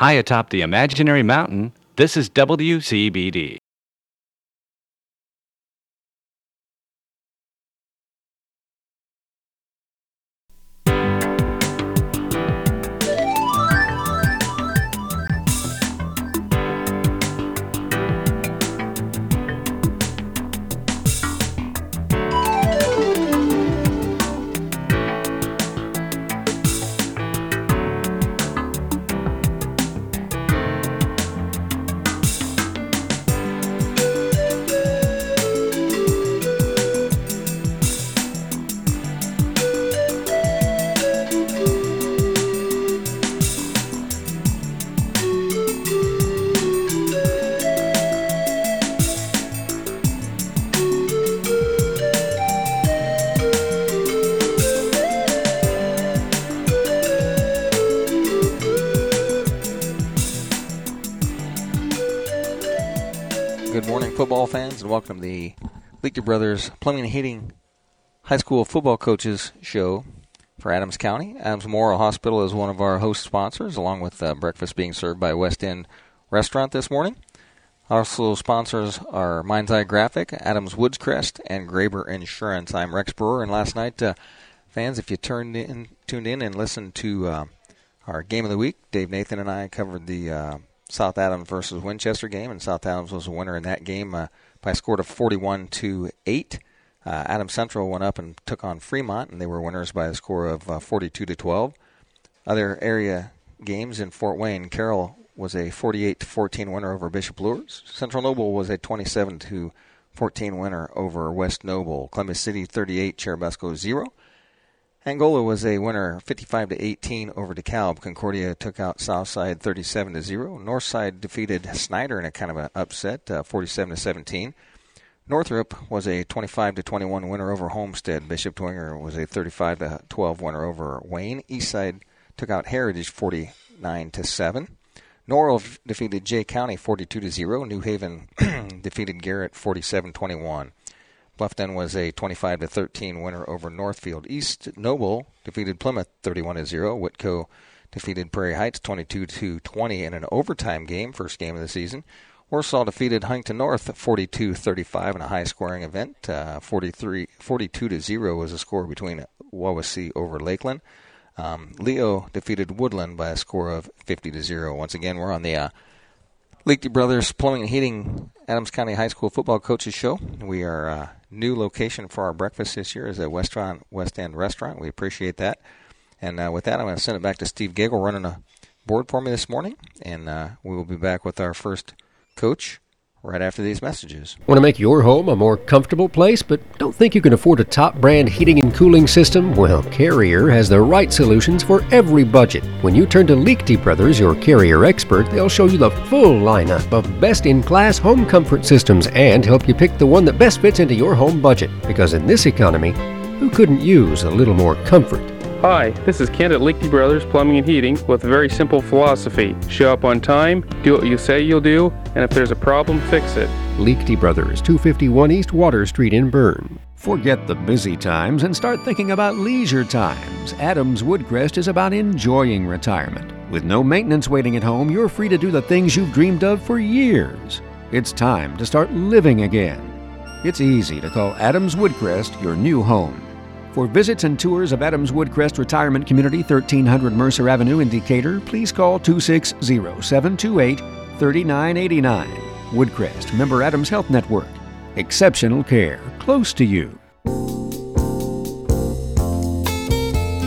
High atop the imaginary mountain, this is WCBD. To the Leakey Brothers Plumbing and Heating High School Football Coaches Show for Adams County. Adams Memorial Hospital is one of our host sponsors, along with uh, breakfast being served by West End Restaurant this morning. Also, sponsors are Mind's Eye Graphic, Adams Woods Crest, and Graber Insurance. I'm Rex Brewer, and last night, uh, fans, if you turned in, tuned in and listened to uh, our game of the week, Dave Nathan and I covered the uh, South Adams versus Winchester game, and South Adams was a winner in that game uh, by a score of 41 to 8. Uh, Adams Central went up and took on Fremont, and they were winners by a score of uh, 42 to 12. Other area games in Fort Wayne, Carroll was a 48 to 14 winner over Bishop Luers. Central Noble was a 27 to 14 winner over West Noble. Columbia City 38, Churubusco 0. Angola was a winner 55 to 18 over DeKalb. Concordia took out Southside 37 to 0. Northside defeated Snider in a kind of an upset uh, 47 to 17. Northrop was a 25 to 21 winner over Homestead. Bishop Dwenger was a 35 to 12 winner over Wayne. Eastside took out Heritage 49 to 7. Norwell defeated Jay County 42 to 0. New Haven defeated Garrett 47-21. Bluffton was a 25 to 13 winner over Northfield. East Noble defeated Plymouth 31 to 0. Whitko defeated Prairie Heights 22 to 20 in an overtime game, first game of the season. Warsaw defeated Huntington North 42-35 in a high-scoring event. Uh, 43, 42 to 0 was the score between Wawasee over Lakeland. Um, Leo defeated Woodland by a score of 50 to 0. Once again, we're on the uh, Leakey Brothers Plumbing and Heating Adams County High School Football Coaches Show. We are uh, new location for our breakfast this year is a Westron West End restaurant. We appreciate that. And uh, with that, I'm going to send it back to Steve Gagel running a board for me this morning, and uh, we will be back with our first coach right after these messages. Want to make your home a more comfortable place, but don't think you can afford a top brand heating and cooling system? Well, Carrier has the right solutions for every budget. When you turn to Leakty Brothers, your Carrier expert, they'll show you the full lineup of best in class home comfort systems and help you pick the one that best fits into your home budget. Because in this economy, who couldn't use a little more comfort? Hi, this is Kent at Leakey Brothers Plumbing and Heating with a very simple philosophy. Show up on time, do what you say you'll do, and if there's a problem, fix it. Leakty Brothers, 251 East Water Street in Berne. Forget the busy times and start thinking about leisure times. Adams Woodcrest is about enjoying retirement. With no maintenance waiting at home, you're free to do the things you've dreamed of for years. It's time to start living again. It's easy to call Adams Woodcrest your new home. For visits and tours of Adams Woodcrest Retirement Community, 1300 Mercer Avenue in Decatur, please call 260 728 3989. Woodcrest, member Adams Health Network. Exceptional care, close to you.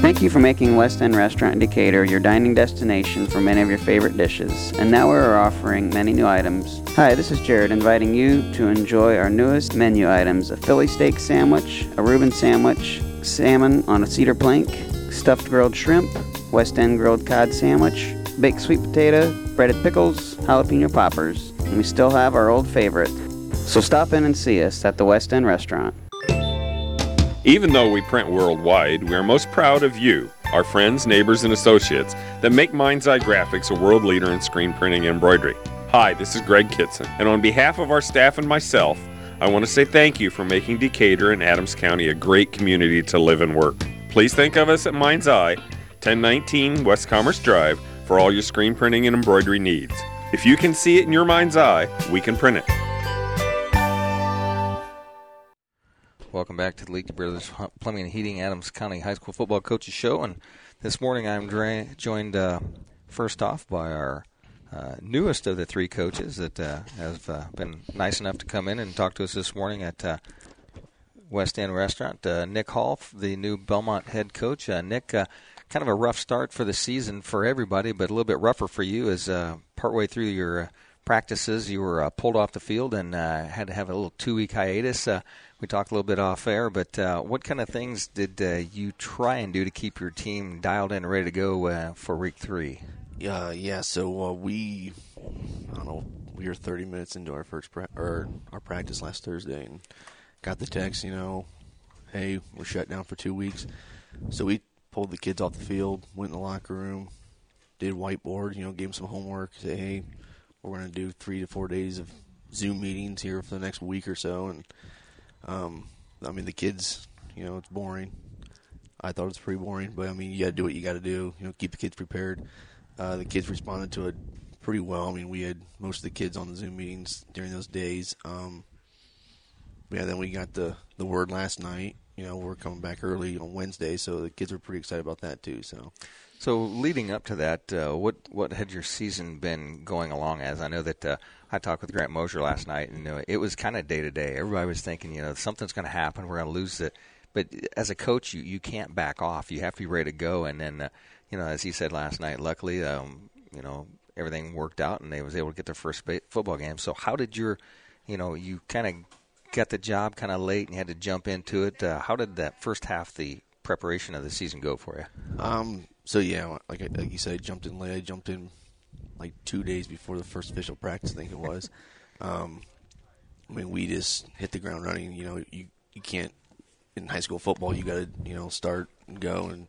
Thank you for making West End Restaurant in Decatur your dining destination for many of your favorite dishes. And now we're offering many new items. Hi, this is Jared inviting you to enjoy our newest menu items a Philly steak sandwich, a Reuben sandwich, salmon on a cedar plank, stuffed grilled shrimp, West End grilled cod sandwich, baked sweet potato, breaded pickles, jalapeno poppers. And we still have our old favorite. So stop in and see us at the West End Restaurant. Even though we print worldwide, we are most proud of you, our friends, neighbors, and associates that make Mind's Eye Graphics a world leader in screen printing and embroidery. Hi, this is Greg Kitson, and on behalf of our staff and myself, I want to say thank you for making Decatur and Adams County a great community to live and work. Please think of us at Mind's Eye, 1019 West Commerce Drive, for all your screen printing and embroidery needs. If you can see it in your mind's eye, we can print it. Welcome back to the Leaky Brothers Plumbing and Heating Adams County High School Football Coaches Show. And this morning I'm dra- joined uh, first off by our uh, newest of the three coaches that uh, have uh, been nice enough to come in and talk to us this morning at uh, West End Restaurant. Uh, Nick Hall, the new Bellmont head coach. Nick, kind of a rough start for the season for everybody, but a little bit rougher for you as partway through your practices you were pulled off the field and had to have a little two week hiatus. We talked a little bit off air, but uh, what kind of things did uh, you try and do to keep your team dialed in and ready to go uh, for week three? Yeah, yeah. So uh, we, I don't know, we were 30 minutes into our first pra- or our practice last Thursday, and got the text, you know, hey, we're shut down for two weeks. So we pulled the kids off the field, went in the locker room, did whiteboard, you know, gave them some homework, say, hey, we're going to do three to four days of Zoom meetings here for the next week or so, and um, I mean, the kids, you know, it's boring. I thought it was pretty boring, but I mean, you got to do what you got to do. You know, keep the kids prepared. Uh, the kids responded to it pretty well. I mean, we had most of the kids on the Zoom meetings during those days. Um, yeah, then we got the the word last night. You know, we're coming back early on Wednesday, so the kids were pretty excited about that too. So, so leading up to that, uh, what what had your season been going along as? I know that uh, I talked with Grant Mosier last night, and know, it was kind of day to day. Everybody was thinking, you know, something's going to happen. We're going to lose it. But as a coach, you you can't back off. You have to be ready to go. And then, uh, you know, as he said last night, luckily, um, you know, everything worked out, and they was able to get their first football game. So how did your, you know, you kind of got the job kind of late and you had to jump into it. Uh, how did that first half, the preparation of the season, go for you? Um. So yeah, like like you said, I jumped in late. I jumped in like two days before the first official practice, I think it was. Um, I mean, we just hit the ground running. You know, you you can't in high school football. You got to you know start and go, and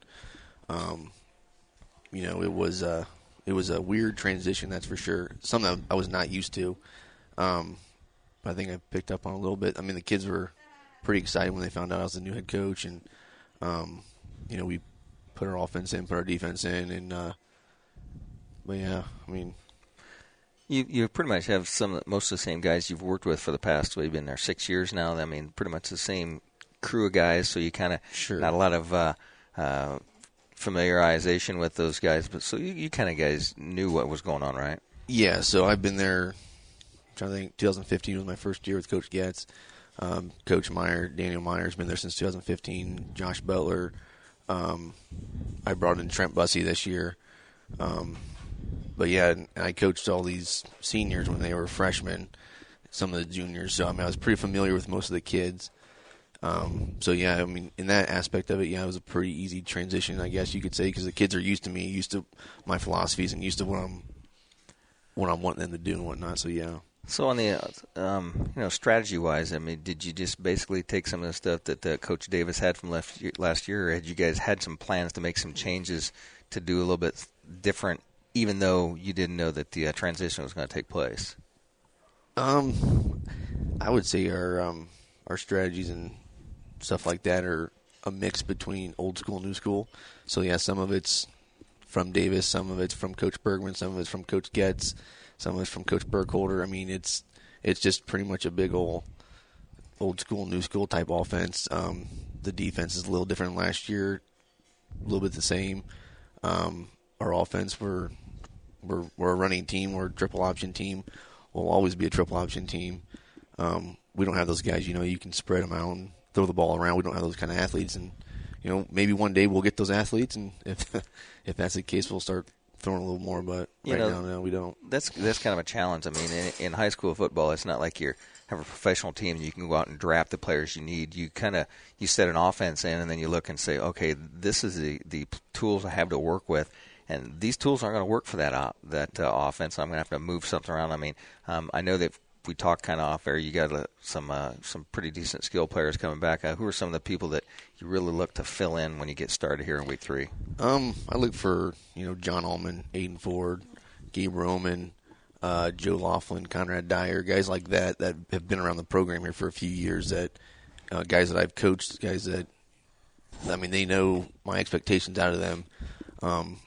um, you know it was uh it was a weird transition, that's for sure. Something I was not used to. Um, but I think I picked up on a little bit. I mean, the kids were pretty excited when they found out I was the new head coach, and um, you know we put our offense in, put our defense in, and uh, but yeah, I mean, you you pretty much have some most of the same guys you've worked with for the past. We've been there six years now. I mean, pretty much the same crew of guys. So you kind of sure. not a lot of uh, uh, familiarization with those guys, but so you, you kind of guys knew what was going on, right? Yeah. So I've been there. I'm trying to think. 2015 was my first year with Coach Getz. Um, Coach Meyer, Daniel Meyer's been there since 2015. Josh Butler. Um, I brought in Trent Bussey this year. Um, but yeah, I coached all these seniors when they were freshmen, some of the juniors. So I mean, I was pretty familiar with most of the kids. Um, so yeah, I mean, in that aspect of it, yeah, it was a pretty easy transition, I guess you could say, because the kids are used to me, used to my philosophies, and used to what I'm what I'm wanting them to do and whatnot. So yeah. So on the um, you know strategy wise, I mean, did you just basically take some of the stuff that uh, Coach Davis had from last year, last year, or had you guys had some plans to make some changes to do a little bit different, even though you didn't know that the uh, transition was going to take place? Um, I would say our um, our strategies and stuff like that are a mix between old school and new school. So yeah, some of it's from Davis, some of it's from Coach Bergman, some of it's from Coach Getz, some of it's from Coach Burkholder. I mean, it's it's just pretty much a big old old school, new school type offense. Um, the defense is a little different last year, a little bit the same. Um, our offense, we're, we're we're a running team, we're a triple option team. We'll always be a triple option team. Um, we don't have those guys, you know, you can spread them out and throw the ball around. We don't have those kind of athletes, and you know, maybe one day we'll get those athletes, and if if that's the case, we'll start throwing a little more. But You right know, now, no, we don't. That's that's kind of a challenge. I mean, in, in high school football, it's not like you're have a professional team. And you can go out and draft the players you need. You kind of you set an offense in, and then you look and say, okay, this is the the tools I have to work with. And these tools aren't going to work for that op, that uh, offense. I'm going to have to move something around. I mean, um, I know that we talked kind of off air. You got uh, some uh, some pretty decent skill players coming back. Uh, who are some of the people that you really look to fill in when you get started here in week three? Um, I look for you know John Allman, Aiden Ford, Gabe Roman, uh, Joe Laughlin, Conrad Dyer, guys like that that have been around the program here for a few years. That uh, guys that I've coached, guys that I mean they know my expectations out of them. Um,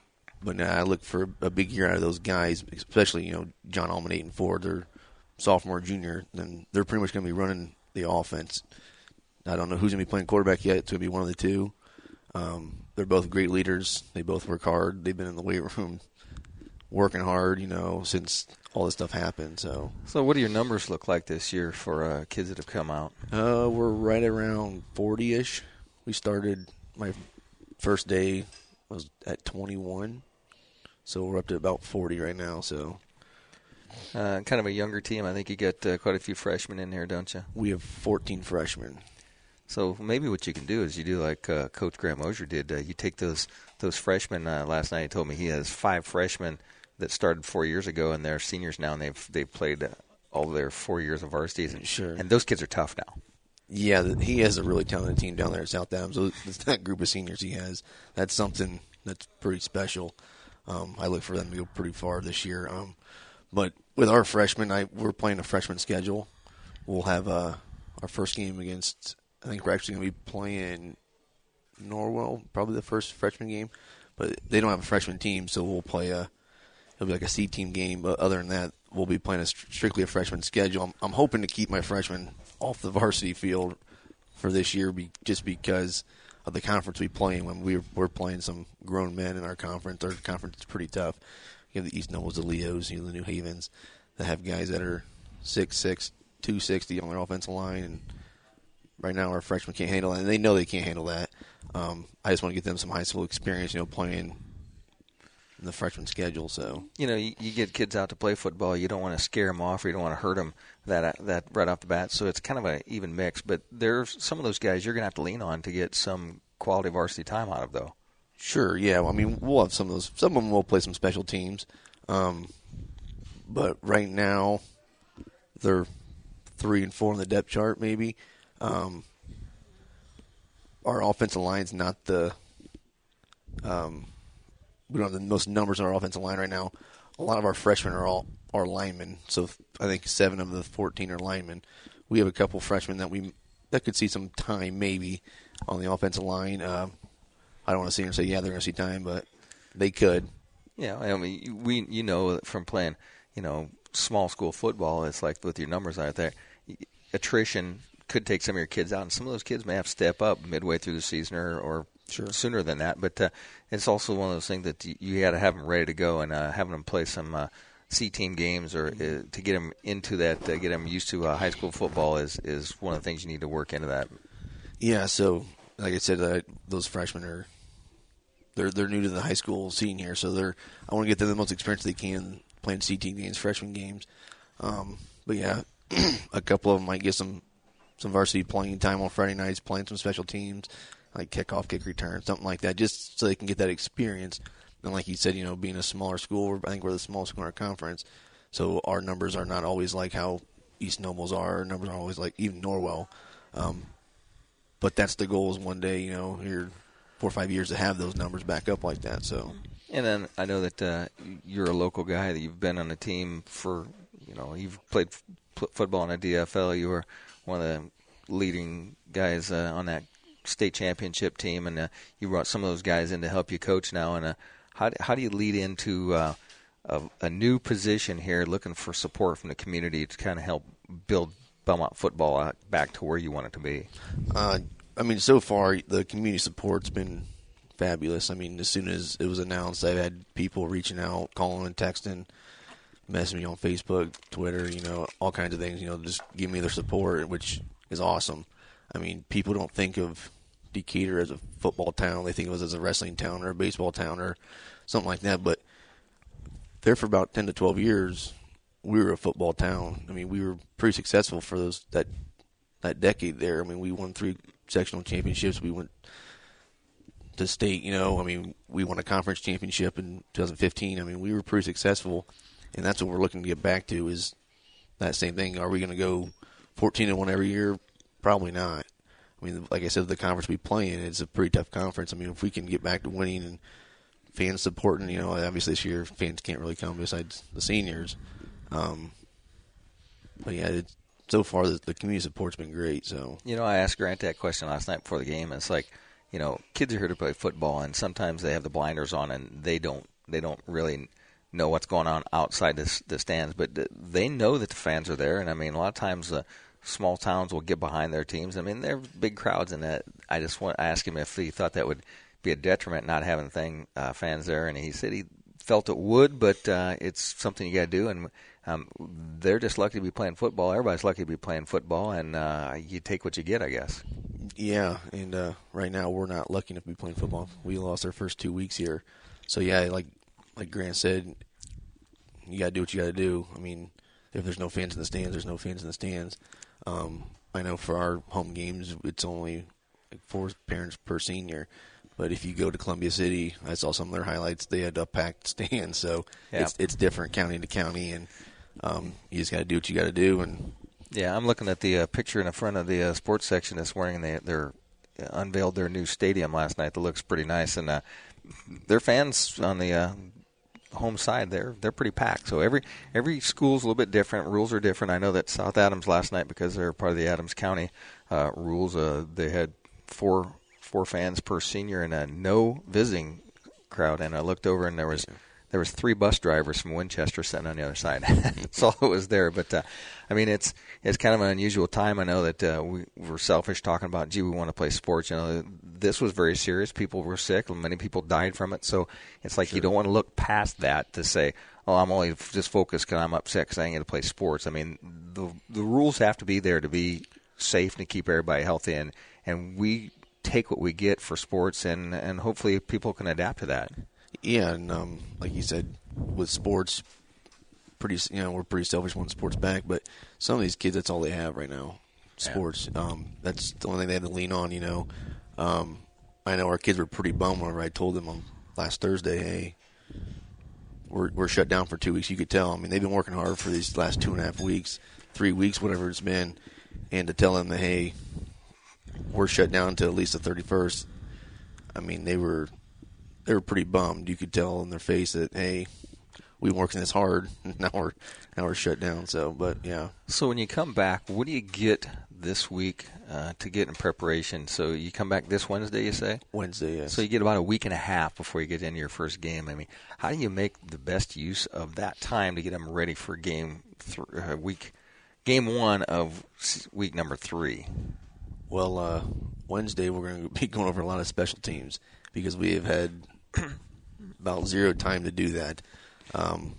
But uh, I look for a big year out of those guys, especially you know John Allman, Aiden Ford. They're sophomore, junior. Then they're pretty much going to be running the offense. I don't know who's going to be playing quarterback yet. It's going to be one of the two. Um, they're both great leaders. They both work hard. They've been in the weight room working hard, you know, since all this stuff happened. So, so what do your numbers look like this year for uh, kids that have come out? Uh, we're right around forty ish. We started my first day was at twenty one, so we're up to about forty right now. So, uh, kind of a younger team. I think you got uh, quite a few freshmen in here, don't you? We have fourteen freshmen. So maybe what you can do is you do like uh, Coach Graham Mosier did. Uh, you take those those freshmen. Uh, last night he told me he has five freshmen that started four years ago, and they're seniors now, and they've they've played all their four years of varsity. And, sure. And those kids are tough now. Yeah, he has a really talented team down there at South Adams. So that group of seniors he has, that's something that's pretty special. Um, I look for them to go pretty far this year. Um, but with our freshmen, I, we're playing a freshman schedule. We'll have uh, our first game against. I think we're actually going to be playing Norwell, probably the first freshman game. But they don't have a freshman team, so we'll play a it'll be like a C team game. But other than that, we'll be playing a strictly a freshman schedule. I'm, I'm hoping to keep my freshmen off the varsity field for this year, be, just because of the conference we play in. When we're we're playing some grown men in our conference, our conference is pretty tough. You have the East Nobles, the Leos, you know, the New Havens, that have guys that are six six, two sixty on their offensive line, and right now our freshmen can't handle that, and they know they can't handle that. Um, I just want to get them some high school experience, you know, playing in the freshman schedule. So you know, you, you, get kids out to play football. You don't want to scare them off, or you don't want to hurt them that that right off the bat. So it's kind of an even mix. But there's some of those guys you're going to have to lean on to get some quality varsity time out of, though. Sure, yeah. I mean, we'll have some of those. Some of them will play some special teams, um, but right now they're three and four on the depth chart, maybe. Um, our offensive line's not the um, we don't have the most numbers on our offensive line right now. A lot of our freshmen are all are linemen, so I think seven of the fourteen are linemen. We have a couple freshmen that we that could see some time maybe on the offensive line. Uh, I don't want to sit here and say yeah they're going to see time, but they could. Yeah, I mean we you know from playing you know small school football, it's like with your numbers out there, attrition could take some of your kids out, and some of those kids may have to step up midway through the season or, or sure. sooner than that. But uh, it's also one of those things that you, you got to have them ready to go and uh, having them play some uh, C team games or uh, to get them into that, uh, get them used to uh, high school football is is one of the things you need to work into that. Yeah. So, like I said, uh, those freshmen are they're they're new to the high school scene here, so they're I want to get them the most experience they can playing C team games, freshman games. Um, but yeah, a couple of them might get some some varsity playing time on Friday nights, playing some special teams like kickoff, kick return, something like that, just so they can get that experience. And like you said, you know, being a smaller school, I think we're the smallest school in our conference, so our numbers are not always like how East Nobles are. Our numbers are always like even Norwell. Um, but that's the goal is one day, you know, here four or five years to have those numbers back up like that. So. And then I know that uh, you're a local guy that you've been on the team for, you know, you've played f- football in a DFL. You were one of the leading guys uh, on that state championship team, and uh, you brought some of those guys in to help you coach now. And uh, how how do you lead into uh, a, a new position here, looking for support from the community to kind of help build Bellmont football back to where you want it to be? I mean, so far the community support's been fabulous. I mean, as soon as it was announced, I've had people reaching out, calling, and texting, messaging me on Facebook, Twitter, you know, all kinds of things. You know, just give me their support, which is awesome. I mean, people don't think of Decatur as a football town. They think of us as a wrestling town or a baseball town or something like that. But there for about ten to twelve years, we were a football town. I mean, we were pretty successful for those that that decade there. I mean, we won three sectional championships. We went to state. You know, I mean, we won a conference championship in 2015. I mean, we were pretty successful, and that's what we're looking to get back to. Is that same thing? Are we going to go 14 and one every year? Probably not. I mean, like I said, the conference we play in, it's a pretty tough conference. I mean, if we can get back to winning and fans supporting, you know, obviously this year fans can't really come besides the seniors. Um, but yeah, it, so far the, the, community support's been great. So you know, I asked Grant that question last night before the game. It's like, you know, kids are here to play football, and sometimes they have the blinders on and they don't they don't really know what's going on outside the, the stands, but they know that the fans are there. And I mean, a lot of times uh, small towns will get behind their teams. I mean, they're big crowds, and that I just want to ask him if he thought that would be a detriment not having thing uh, fans there, and he said he felt it would, but uh, it's something you got to do, and um, they're just lucky to be playing football. Everybody's lucky to be playing football, and uh, you take what you get, I guess. Yeah, and uh, right now we're not lucky enough to be playing football. We lost our first two weeks here, so yeah, like like Grant said, you got to do what you got to do. I mean, if there's no fans in the stands, there's no fans in the stands. Um, I know for our home games, it's only like four parents per senior. But if you go to Columbia City, I saw some of their highlights. They had a packed stand, so Yeah. it's it's different county to county, and um, you just got to do what you got to do. And Yeah, I'm looking at the uh, picture in the front of the uh, sports section this morning. They they're uh, unveiled their new stadium last night. That looks pretty nice, and uh, their fans on the uh, home side they're they're pretty packed. So every every school's a little bit different. Rules are different. I know that South Adams last night because they're part of the Adams County uh, rules. Uh, they had four four fans per senior and a no visiting crowd. And I looked over and there was there was three bus drivers from Winchester sitting on the other side. That's all that was there. But uh, I mean, it's it's kind of an unusual time. I know that uh, we were selfish talking about, gee, we want to play sports. You know, this was very serious. People were sick. And many people died from it. So it's like you don't want to look past that to say, oh, I'm only just focused because I'm upset because I ain't going to play sports. I mean, the the rules have to be there to be safe and to keep everybody healthy. And and we take what we get for sports, and and hopefully people can adapt to that. Yeah, and um, like you said, with sports, pretty you know we're pretty selfish when sports back, but some of these kids that's all they have right now, sports. Um, that's the only thing they have to lean on. You know, um, I know our kids were pretty bummed whenever I told them on last Thursday, hey, we're we're shut down for two weeks. You could tell. I mean, they've been working hard for these last two and a half weeks, three weeks, whatever it's been, and to tell them that hey, we're shut down until at least the thirty first. I mean, they were they were pretty bummed. You could tell in their face that hey, we've been working this hard. Now we're now we're shut down. So, but yeah, So when you come back, what do you get this week uh, to get in preparation? So you come back this Wednesday, you say? Wednesday. Yes. So you get about a week and a half before you get into your first game. I mean, how do you make the best use of that time to get them ready for game th- uh, week, game one of week number three? Well, uh, Wednesday we're going to be going over a lot of special teams because we have had about zero time to do that. Um,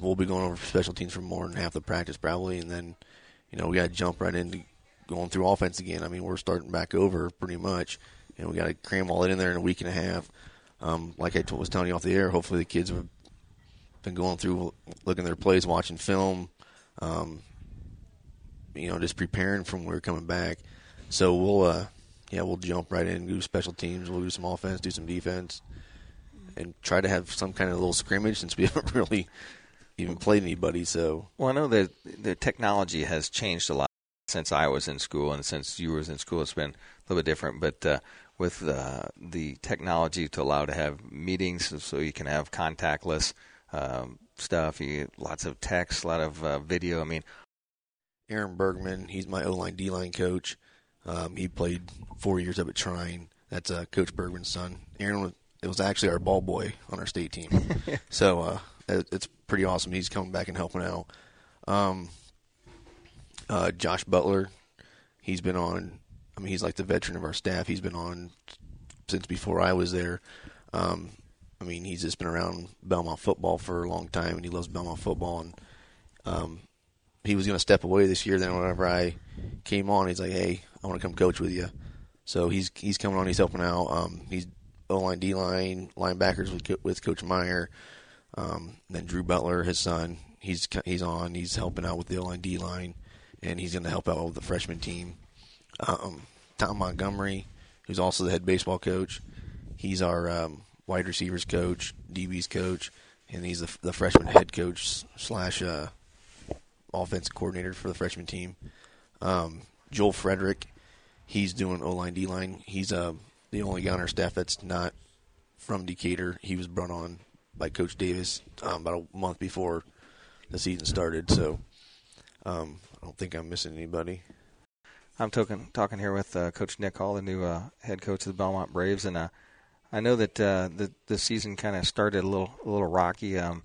we'll be going over special teams for more than half the practice probably, and then you know we got to jump right into going through offense again. I mean we're starting back over pretty much, and we got to cram all that in there in a week and a half. Um, like I was telling you off the air, hopefully the kids have been going through looking at their plays, watching film. Um, you know, just preparing from where we're coming back. So we'll, uh, yeah, we'll jump right in, do special teams. We'll do some offense, do some defense, and try to have some kind of little scrimmage since we haven't really even played anybody. So Well, I know that the technology has changed a lot since I was in school, and since you was in school, it's been a little bit different. But uh, with uh, the technology to allow to have meetings, so you can have contactless um, stuff, you lots of text, a lot of uh, video. I mean, Aaron Bergman, he's my O line D line coach. Um, he played four years up at Trine. That's uh, Coach Bergman's son. Aaron was it was actually our ball boy on our state team. so uh, it, it's pretty awesome. He's coming back and helping out. Um, uh, Josh Butler, he's been on. I mean, he's like the veteran of our staff. He's been on since before I was there. Um, I mean, he's just been around Bellmont football for a long time, and he loves Bellmont football. And um, he was going to step away this year. Then whenever I came on, he's like, "Hey, I want to come coach with you." So he's he's coming on. He's helping out. Um, he's O line, D line, linebackers with with Coach Meyer. Um, then Drew Butler, his son, he's he's on. He's helping out with the O line, D line, and he's going to help out with the freshman team. Um, Tom Montgomery, who's also the head baseball coach, he's our um, wide receivers coach, DB's coach, and he's the, the freshman head coach slash uh, offensive coordinator for the freshman team. Um, Joel Frederick, he's doing O line, D line. He's uh, the only guy on our staff that's not from Decatur. He was brought on by Coach Davis um, about a month before the season started. So um, I don't think I'm missing anybody. I'm talking talking here with uh, Coach Nick Hall, the new uh, head coach of the Bellmont Braves, and uh, I know that uh, the the season kind of started a little a little rocky. Um,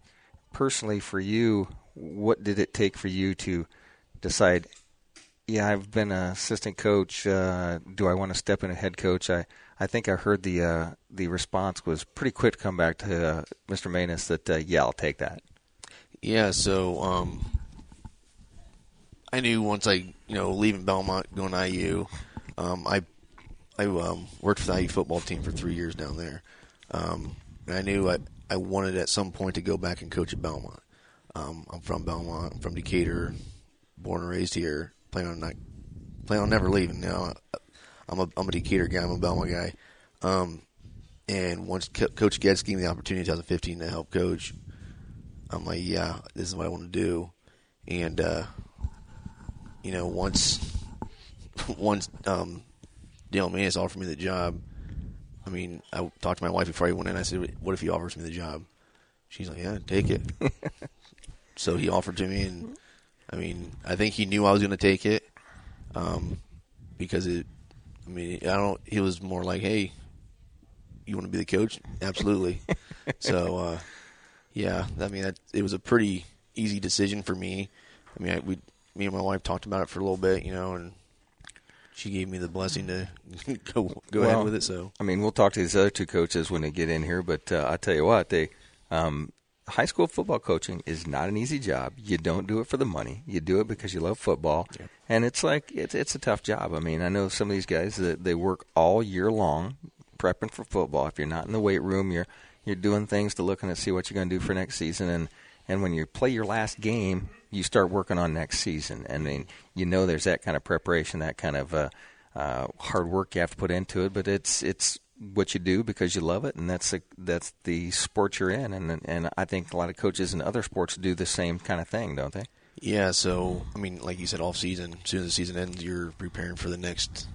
personally, for you, what did it take for you to decide? Yeah, I've been an assistant coach. Uh, do I want to step in a head coach? I I think I heard the uh, the response was pretty quick to come back to uh, Mr. Manus that uh, yeah, I'll take that. Yeah, so um, I knew once I, you know, leaving Bellmont, going to IU, um, I I um, worked for the IU football team for three years down there, um, and I knew I I wanted at some point to go back and coach at Bellmont. Um, I'm from Bellmont. I'm from Decatur, born and raised here. Plan on not plan on never leaving. You know, I'm a I'm a Decatur guy. I'm a Bellmont guy. Um, and once Co- Coach Getz gave me the opportunity in 2015 to help coach, I'm like, yeah, this is what I want to do. And uh, you know, once once um, Dale Manus offered me the job, I mean, I talked to my wife before I went in. I said, "What if he offers me the job?" She's like, "Yeah, take it." so he offered to me, and I mean, I think he knew I was going to take it um, because it. I mean, I don't. He was more like, "Hey, you want to be the coach?" Absolutely. so, uh, yeah, I mean, that, it was a pretty easy decision for me. I mean, I, we, me and my wife talked about it for a little bit, you know, and she gave me the blessing to go go Well, ahead with it. So I mean, we'll talk to these other two coaches when they get in here, but uh, I tell you what, they um, high school football coaching is not an easy job. You don't do it for the money. You do it because you love football, and it's like it's it's a tough job. I mean, I know some of these guys that they work all year long prepping for football. If you're not in the weight room, you're you're doing things to looking to see what you're going to do for next season, and and when you play your last game, you start working on next season. I mean, you know there's that kind of preparation, that kind of uh, uh, hard work you have to put into it. But it's it's what you do because you love it, and that's the, that's the sport you're in. And and I think a lot of coaches in other sports do the same kind of thing, don't they? yeah, so I mean, like you said, off season. As soon as the season ends, you're preparing for the next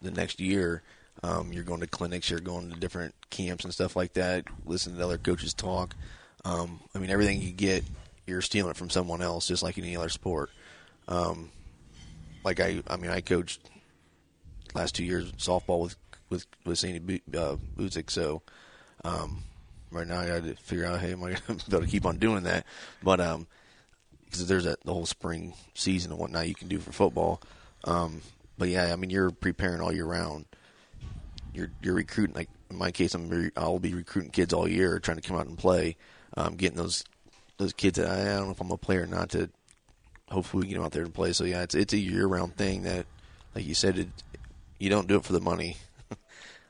the next year. Um, you're going to clinics, you're going to different camps and stuff like that. Listen to other coaches talk. Um, I mean, everything you get, you're stealing it from someone else, just like any other sport. Um, like I, I mean, I coached last two years softball with with with Sandy Bu- uh, so um, right now I got to figure out, hey, am I going to be able to keep on doing that? But um, because there's that the whole spring season and whatnot you can do for football. Um, but yeah, I mean, you're preparing all year round. You're you're recruiting. Like in my case, I'm re- I'll be recruiting kids all year, trying to come out and play, um, getting those those kids that I, don't know if I'm a player or not to. Hopefully, get them out there and play. So yeah, it's it's a year round thing that, like you said, it, you don't do it for the money.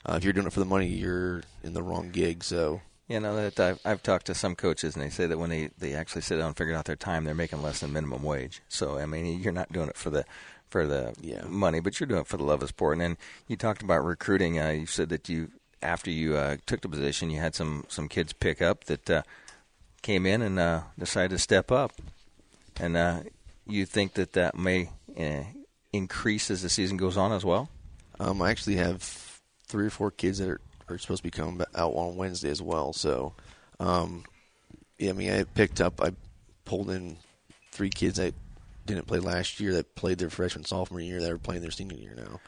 Uh, if you're doing it for the money, you're in the wrong gig. So You know that I've, I've talked to some coaches, and they say that when they, they actually sit down and figure out their time, they're making less than minimum wage. So I mean, you're not doing it for the for the Yeah. money, but you're doing it for the love of sport. And then you talked about recruiting. Uh, you said that you after you uh, took the position, you had some some kids pick up that uh, came in and uh, decided to step up. And uh, you think that that may uh, increase as the season goes on as well? Um, I actually have three or four kids that are, are supposed to be coming out on Wednesday as well. So, um, yeah, I mean, I picked up, I pulled in three kids that didn't play last year that played their freshman sophomore year that are playing their senior year now.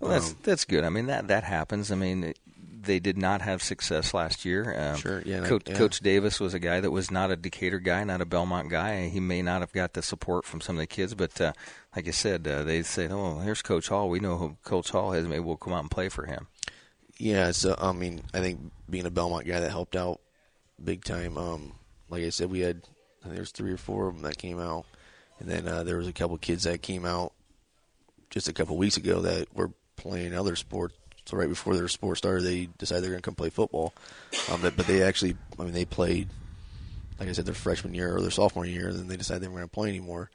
Well, that's Um, that's good. I mean that that happens. I mean it- they did not have success last year. Um, Sure, yeah, Coach, yeah. Coach Davis was a guy that was not a Decatur guy, not a Bellmont guy. He may not have got the support from some of the kids, but uh, like I said, uh, they said, "Oh, here's Coach Hall. We know who Coach Hall is. Maybe we'll come out and play for him." Yeah, so I mean, I think being a Bellmont guy that helped out big time. Um, like I said, we had I think there's three or four of them that came out, and then uh, there was a couple kids that came out just a couple weeks ago that were playing other sports. So right before their sport started, they decided they're going to come play football. Um, but, but they actually, I mean, they played, like I said, their freshman year or their sophomore year, and then they decided they weren't going to play anymore.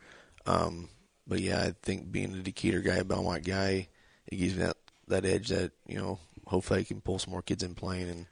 Um, but yeah, I think being a Decatur guy, a Bellmont guy, it gives me that that edge that you know hopefully I can pull some more kids in playing and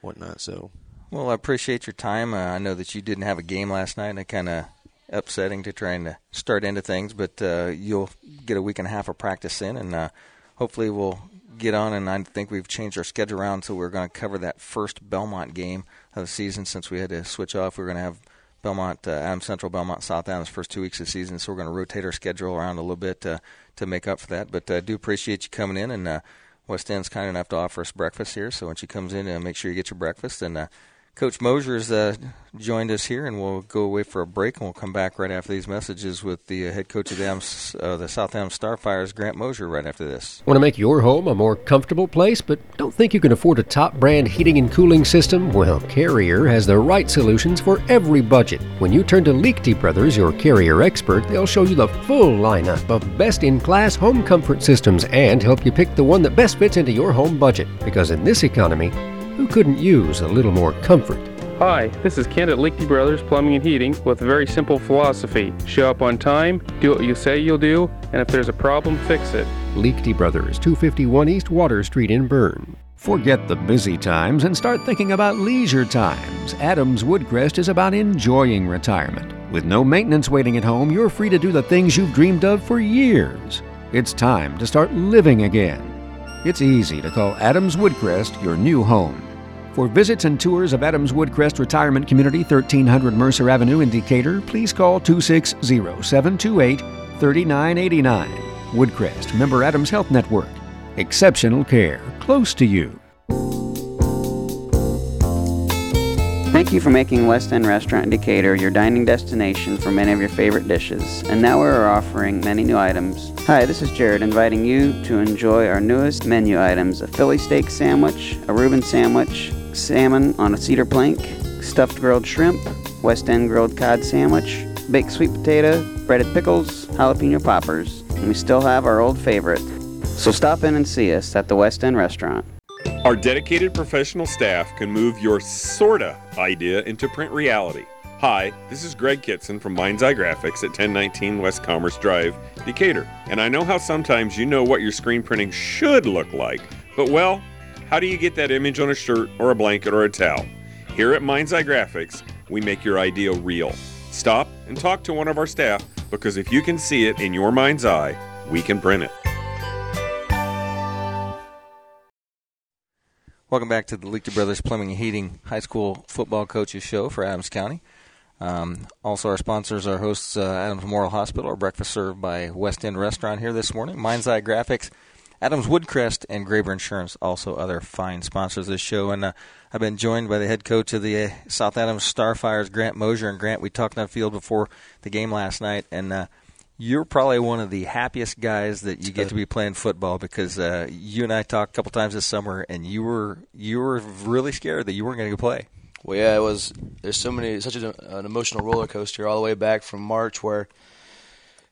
whatnot. So Well, I appreciate your time. Uh, I know that you didn't have a game last night, and it kind of upsetting to trying to start into things, but uh, you'll get a week and a half of practice in, and uh, hopefully we'll get on. And I think we've changed our schedule around, so we're going to cover that first Bellmont game of the season since we had to switch off. We're going to have Bellmont, uh, Adams Central, Bellmont, South Adams first two weeks of the season, so we're going to rotate our schedule around a little bit uh, to make up for that. But I do appreciate you coming in and. West End's kind enough to offer us breakfast here. So when she comes in, uh, make sure you get your breakfast. And uh, Coach Mosier's uh, joined us here, and we'll go away for a break, and we'll come back right after these messages with the uh, head coach of the, uh, the South Adams Starfires, Grant Mosier, right after this. Want to make your home a more comfortable place, but don't think you can afford a top brand heating and cooling system? Well, Carrier has the right solutions for every budget. When you turn to Leakty Brothers, your Carrier expert, they'll show you the full lineup of best in class home comfort systems and help you pick the one that best fits into your home budget. Because in this economy, who couldn't use a little more comfort? Hi, this is Kent at Lichty Brothers Plumbing and Heating with a very simple philosophy. Show up on time, do what you say you'll do, and if there's a problem, fix it. Leakty Brothers, 251 East Water Street in Berne. Forget the busy times and start thinking about leisure times. Adams Woodcrest is about enjoying retirement. With no maintenance waiting at home, you're free to do the things you've dreamed of for years. It's time to start living again. It's easy to call Adams Woodcrest your new home. For visits and tours of Adams Woodcrest Retirement Community, 1300 Mercer Avenue in Decatur, please call 260 728 3989. Woodcrest, member Adams Health Network. Exceptional care, close to you. You for making West End Restaurant Decatur your dining destination for many of your favorite dishes. And now we're offering many new items. Hi, this is Jared inviting you to enjoy our newest menu items a Philly steak sandwich, a Reuben sandwich, salmon on a cedar plank, stuffed grilled shrimp, West End grilled cod sandwich, baked sweet potato, breaded pickles, jalapeno poppers. And we still have our old favorite. So stop in and see us at the West End Restaurant. Our dedicated professional staff can move your sorta idea into print reality. Hi, this is Greg Kitson from Mind's Eye Graphics at 1019 West Commerce Drive, Decatur. And I know how sometimes you know what your screen printing should look like, but well, how do you get that image on a shirt or a blanket or a towel? Here at Mind's Eye Graphics, we make your idea real. Stop and talk to one of our staff because if you can see it in your mind's eye, we can print it. Welcome back to the Leakey Brothers Plumbing and Heating High School Football Coaches Show for Adams County. Um, also, our sponsors, our hosts, uh, Adams Memorial Hospital, our breakfast served by West End Restaurant here this morning, Mind's Eye Graphics, Adams Woodcrest, and Graber Insurance, also other fine sponsors of this show. And uh, I've been joined by the head coach of the uh, South Adams Starfires, Grant Mosier. And Grant, we talked on the field before the game last night, and uh, you're probably one of the happiest guys that you get to be playing football because uh, you and I talked a couple times this summer, and you were you were really scared that you weren't going to play. Well, yeah, it was. There's so many, such an, an emotional roller coaster all the way back from March, where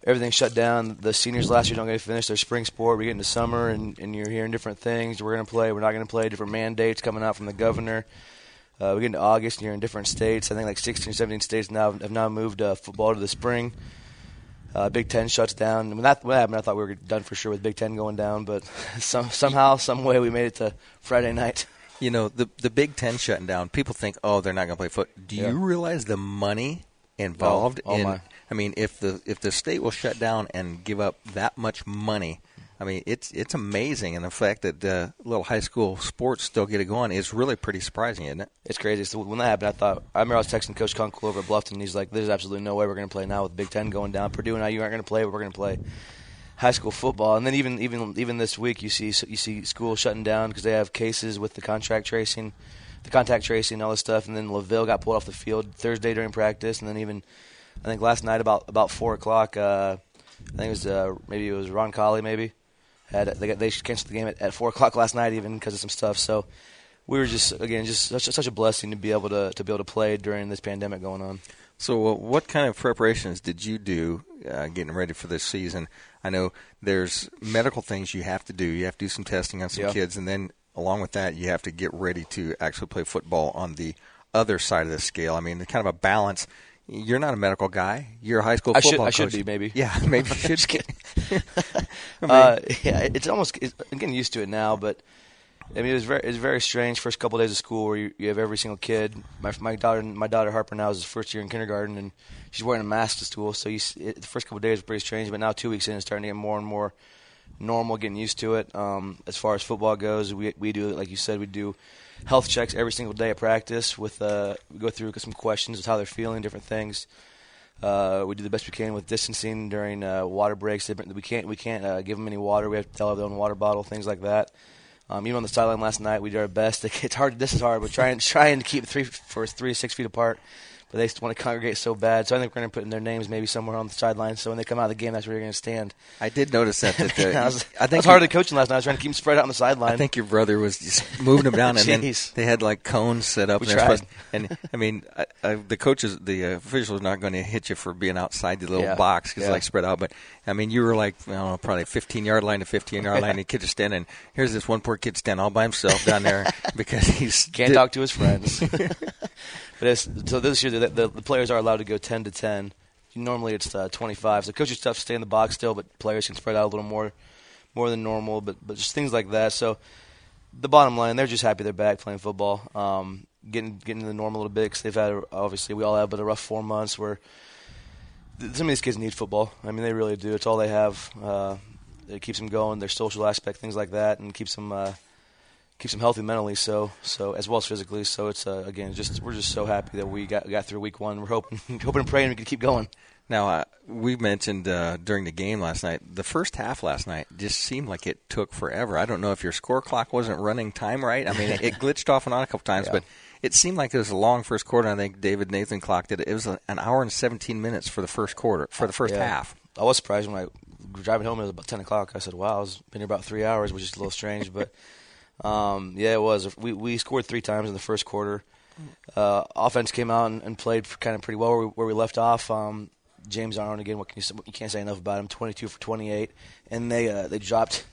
everything shut down. The seniors last year don't get to finish their spring sport. We get into summer, and, and you're hearing different things. We're going to play. We're not going to play. Different mandates coming out from the governor. Uh, we get into August, and you're in different states. I think like 16, 17 states now have now moved uh, football to the spring. Uh, Big Ten shuts down. When that when that happened, I thought we were done for sure with Big Ten going down, but some, somehow, some way, we made it to Friday night. You know, the the Big Ten shutting down. People think, oh, they're not going to play foot. Do Yeah. you realize the money involved Oh, oh in? my. I mean, if the if the state will shut down and give up that much money, I mean, it's it's amazing, and the fact that uh, little high school sports still get it going is really pretty surprising, isn't it? It's crazy. So when that happened, I thought I remember I was texting Coach Kunkel over at Bluffton. And he's like, "There's absolutely no way we're going to play now with Big Ten going down. Purdue and IU aren't going to play. We're going to play high school football." And then even even even this week, you see you see schools shutting down because they have cases with the contract tracing, the contact tracing, and all this stuff. And then LaVille got pulled off the field Thursday during practice, and then even I think last night about about four o'clock, uh, I think it was uh, maybe it was Ron Colley maybe had they got, they canceled the game at, at four o'clock last night even because of some stuff. So we were just again just such, such a blessing to be able to to be able to play during this pandemic going on. So, uh, what kind of preparations did you do uh, getting ready for this season? I know there's medical things you have to do. You have to do some testing on some Yeah. kids, and then along with that, you have to get ready to actually play football on the other side of the scale. I mean, kind of a balance. You're not a medical guy. You're a high school I should- football I should coach. be, maybe. Yeah, maybe you should. Just kidding. I mean- uh, yeah, it's almost it's, I'm getting used to it now, but I mean it was very it's very strange first couple of days of school where you, you have every single kid. My my daughter my daughter Harper now is his first year in kindergarten and she's wearing a mask to school, so you it, the first couple of days were pretty strange, but now two weeks in it's starting to get more and more normal, getting used to it. Um, as far as football goes, we we do like you said we do health checks every single day at practice with uh, we go through some questions of how they're feeling, different things. Uh, we do the best we can with distancing during uh, water breaks. We can't we can't uh, give them any water. We have to tell them their own water bottle, things like that. Um, even on the sideline last night, we did our best. It's hard. This is hard. We're trying trying to keep three for three to six feet apart but they want to congregate so bad. So I think we're going to put in their names maybe somewhere on the sideline. So when they come out of the game, that's where you're going to stand. I did notice that. that I, was, I think I was hard coaching last night. I was trying to keep them spread out on the sideline. I think your brother was just moving them down, and then they had like cones set up. We and, tried. and I mean, I, I, the coaches, the uh, officials, are not going to hit you for being outside the little Yeah. box because Yeah. like spread out. But I mean, you were like, I don't know, probably 15 yard line to 15 yard line. And the kid just standing. Here's this one poor kid standing all by himself down there because he's Can't did- talk to his friends. But it's, so this year, the, the, the players are allowed to go 10 to 10. Normally it's uh, 25. So coaches tough to stay in the box still, but players can spread out a little more, more than normal. But but just things like that. So the bottom line, they're just happy they're back playing football, um, getting getting to the norm a little bit because they've had obviously we all have but a rough four months where some of these kids need football. I mean, they really do. It's all they have. Uh, it keeps them going. Their social aspect, things like that, and keeps them uh, keeps them healthy mentally. So so as well as physically. So it's uh, again just we're just so happy that we got got through week one. We're hoping hoping and praying we can keep going. Now, uh, we mentioned uh, during the game last night, the first half last night just seemed like it took forever. I don't know if your score clock wasn't running time right. I mean, it, it glitched off and on a couple times, Yeah. but it seemed like it was a long first quarter. I think David Nathan clocked it. It was an hour and 17 minutes for the first quarter, for the first Yeah. half. I was surprised when I driving home. It was about ten o'clock. I said, "Wow, I was been here about three hours," which is a little strange, but um, yeah, it was. We we scored three times in the first quarter. Uh, offense came out and, and played kind of pretty well where we, where we left off. Um, James Arnold again. What can you you can't say enough about him? Twenty two for twenty eight, and they uh, they dropped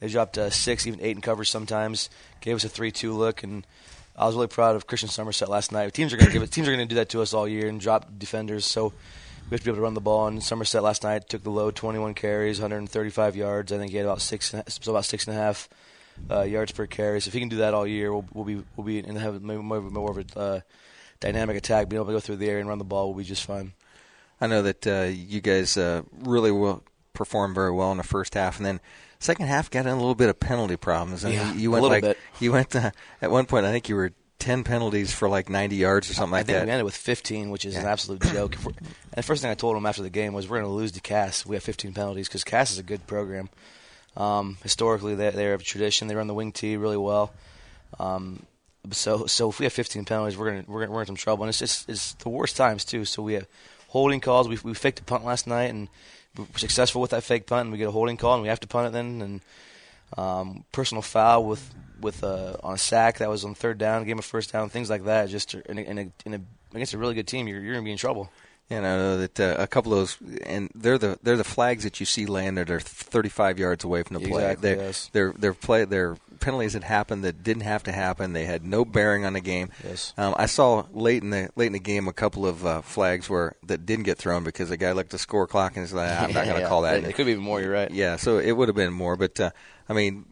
they dropped uh, six, even eight in coverage sometimes. Gave us a three two look and. I was really proud of Christian Somerset last night. Teams are going to give it. Teams are going to do that to us all year and drop defenders. So we have to be able to run the ball. And Somerset last night took the load, 21 carries, 135 yards. I think he had about six, so about six and a half uh, yards per carry. So if he can do that all year, we'll, we'll be we'll be and have more, more of a uh, dynamic attack. Being able to go through the air and run the ball will be just fine. I know that uh, you guys uh, really will perform very well in the first half, and then second half got in a little bit of penalty problems. I mean, Yeah, you a went little like bit. you went uh, at one point. I think you were ten penalties for like 90 yards or something I like think that. we ended with 15, which is an absolute joke. And the first thing I told him after the game was, "We're going to lose to Cass. We have 15 penalties because Cass is a good program. Um, historically, they they have a tradition. They run the wing tee really well. Um, so so if we have 15 penalties, we're gonna we're gonna, we're in some trouble. And it's just it's the worst times too. So we have holding calls. We we faked a punt last night and we were successful with that fake punt. And we get a holding call and we have to punt it then. And um, personal foul with with uh, on a sack that was on third down, game of first down, things like that. Just in a, in a, in a against a really good team, you're you're gonna be in trouble. And I know that uh, a couple of those, and they're the they're the flags that you see landed are 35 yards away from the play. Exactly, they're, yes. they're they're play they're penalties that happened that didn't have to happen. They had no bearing on the game. Yes. Um, I saw late in the late in the game a couple of uh, flags where that didn't get thrown because the guy looked at the score clock and said, "Ah, "I'm not going to Yeah, call that." It, it could be more. You're right. Yeah, so it would have been more, but uh, I mean,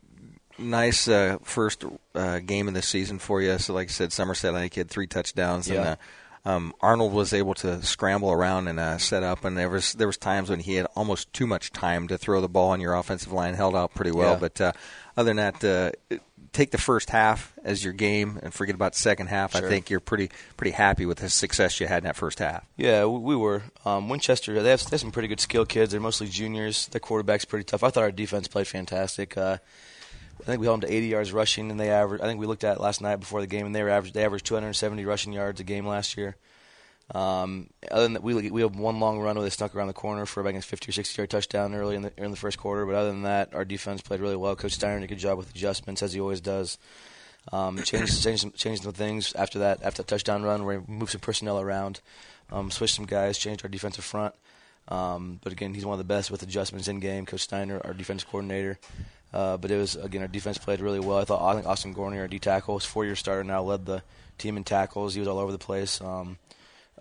nice uh, first uh, game of the season for you. So, like I said, Somerset, I think he had three touchdowns, and Yeah. uh, um, Arnold was able to scramble around and uh, set up. And there was there was times when he had almost too much time to throw the ball, and your offensive line held out pretty well. Yeah. But uh, other than that. Uh, Take the first half as your game and forget about the second half. I think you're pretty pretty happy with the success you had in that first half. Yeah, we, we were. Um, Winchester, they have, they have some pretty good skill kids. They're mostly juniors. Their quarterback's pretty tough. I thought our defense played fantastic. Uh, I think we held them to 80 yards rushing, and they average. I think we looked at it last night before the game, and they were average. They averaged 270 rushing yards a game last year. Um, other than that, we we have one long run where they snuck around the corner for about a 50 or 60 yard touchdown early in the in the first quarter. But other than that, our defense played really well. Coach Steiner did a good job with adjustments as he always does. Um, changed changed some, changed some things after that after that touchdown run where we moved some personnel around, um, switched some guys, changed our defensive front. Um, but again, he's one of the best with adjustments in game. Coach Steiner, our defense coordinator. Uh, but it was again our defense played really well. I thought I think Austin Gorney, our D tackle, was four year starter now, led the team in tackles. He was all over the place. Um,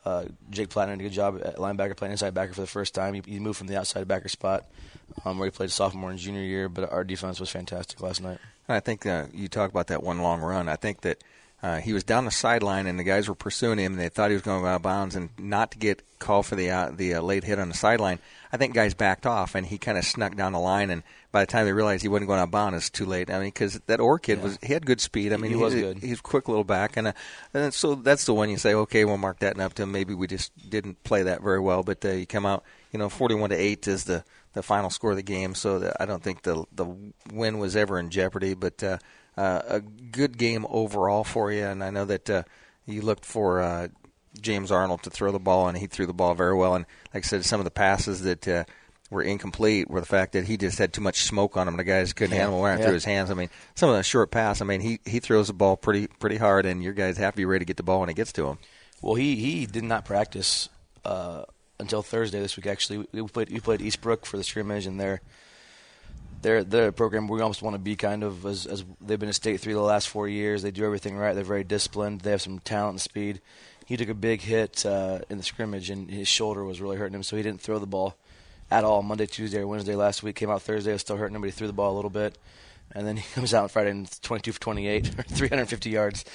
uh, Jake Plattner did a good job at linebacker, playing inside backer for the first time. He, he moved from the outside backer spot, um, where he played sophomore and junior year. But our defense was fantastic last night. I think uh, you talk about that one long run. I think that uh, he was down the sideline and the guys were pursuing him. and They thought he was going out of bounds, and not to get called for the uh, the uh, late hit on the sideline. I think guys backed off, and he kind of snuck down the line. And by the time they realized he wasn't going out of bounds, it's too late. I mean, because that Orr kid Yeah. was he had good speed. I mean, He was he's, good. He's quick little back, and, uh, and so that's the one you say, okay, we'll mark that up to him. Maybe we just didn't play that very well, but uh, you come out, you know, forty-one to eight is the the final score of the game. So that I don't think the the win was ever in jeopardy, but. Uh, a good game overall for you. And I know that uh, you looked for uh, James Arnold to throw the ball, and he threw the ball very well. And like I said, some of the passes that uh, were incomplete were the fact that he just had too much smoke on him. The guys couldn't Yeah, handle it yeah. through his hands. I mean, some of the short pass. I mean, he he throws the ball pretty pretty hard, and your guys have to be ready to get the ball when it gets to him. Well, he he did not practice uh, until Thursday this week. Actually, we played we played Eastbrook for the scrimmage, and they're they're they're a program we almost want to be kind of as as they've been a state three the last four years. They do everything right. They're very disciplined. They have some talent and speed. He took a big hit uh, in the scrimmage, and his shoulder was really hurting him, so he didn't throw the ball at all Monday, Tuesday, or Wednesday last week. Came out Thursday, was still hurting him, but he threw the ball a little bit. And then he comes out on Friday and it's 22 for 28, or 350 yards.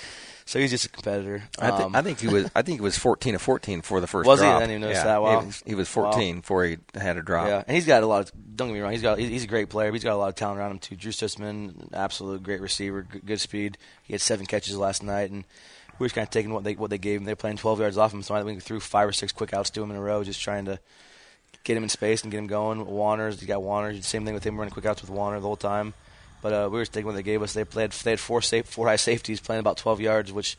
So he's just a competitor. I, th- Um, I think he was. I think he was fourteen to fourteen for the first. Was he? I didn't even notice yeah, that. Wow. He was, he was fourteen before he had a drop. Yeah, and he's got a lot. Of, don't get me wrong. He's got. He's a great player. but He's got a lot of talent around him too. Drew Stutzman, absolute great receiver, good, good speed. He had seven catches last night, and we were just kind of taking what they what they gave him. They're playing 12 yards off him, so I think we threw five or six quick outs to him in a row, just trying to get him in space and get him going. Warner's, he got Warner. Same thing with him, running quick outs with Warner the whole time. But uh, we were just taking what they gave us. They played. They had four safe, four high safeties playing about 12 yards, which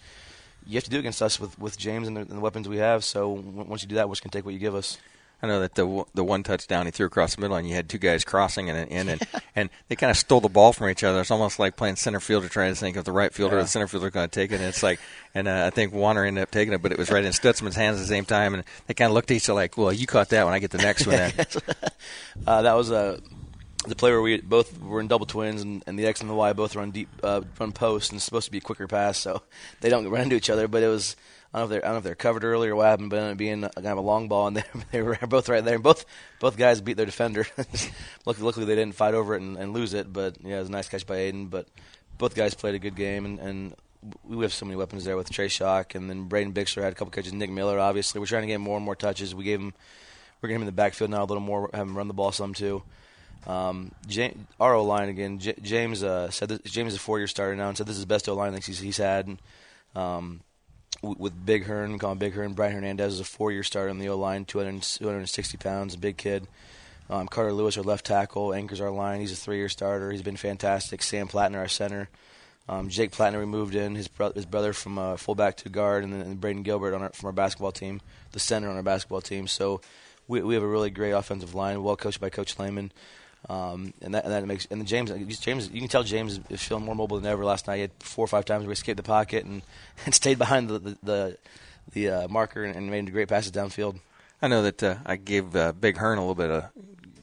you have to do against us with, with James and the, and the weapons we have. So w- once you do that, we're just gonna take what you give us. I know that the the one touchdown he threw across the middle, and you had two guys crossing and in, and and they kind of stole the ball from each other. It's almost like playing center fielder, trying to think if the right fielder or the center fielder going to take it. And it's like, and uh, I think Warner ended up taking it, but it was right in Stutzman's hands at the same time, and they kind of looked at each other like, "Well, you caught that one, I get the next one." Uh, that was uh, the play where we both were in double twins, and, and the X and the Y both run deep, uh, run post, and it's supposed to be a quicker pass, so they don't run into each other. But it was I don't know if they're I don't know if they're covered earlier or what happened, but it ended up being kind of a long ball, and they, they were both right there, and both both guys beat their defender. luckily, luckily, they didn't fight over it and, and lose it, but yeah, it was a nice catch by Aiden. But both guys played a good game, and, and we have so many weapons there with Trey Shock, and then Braden Bixler had a couple catches. Nick Miller, obviously, we're trying to get more and more touches. We gave him we're getting him in the backfield now a little more, have him run the ball some too. Um, our O line again. J- James uh, said that James is a four year starter now, and said this is the best O line he's, he's had. And, um, w- with Big Hearn, calling Big Hearn, Brian Hernandez is a four year starter on the O line, 200, 260 pounds, a big kid. Um, Carter Lewis, our left tackle, anchors our line. He's a three year starter. He's been fantastic. Sam Plattner, our center. Um, Jake Plattner, we moved in his, bro- his brother from uh, fullback to guard, and then and Braden Gilbert on our, from our basketball team, the center on our basketball team. So we, we have a really great offensive line, well coached by Coach Lehman. Um, and that and that makes and James James you can tell James is feeling more mobile than ever. Last night he had four or five times where he escaped the pocket and, and stayed behind the the the, the uh, marker and, and made great passes downfield. I know that uh, I gave uh, Big Hearn a little bit of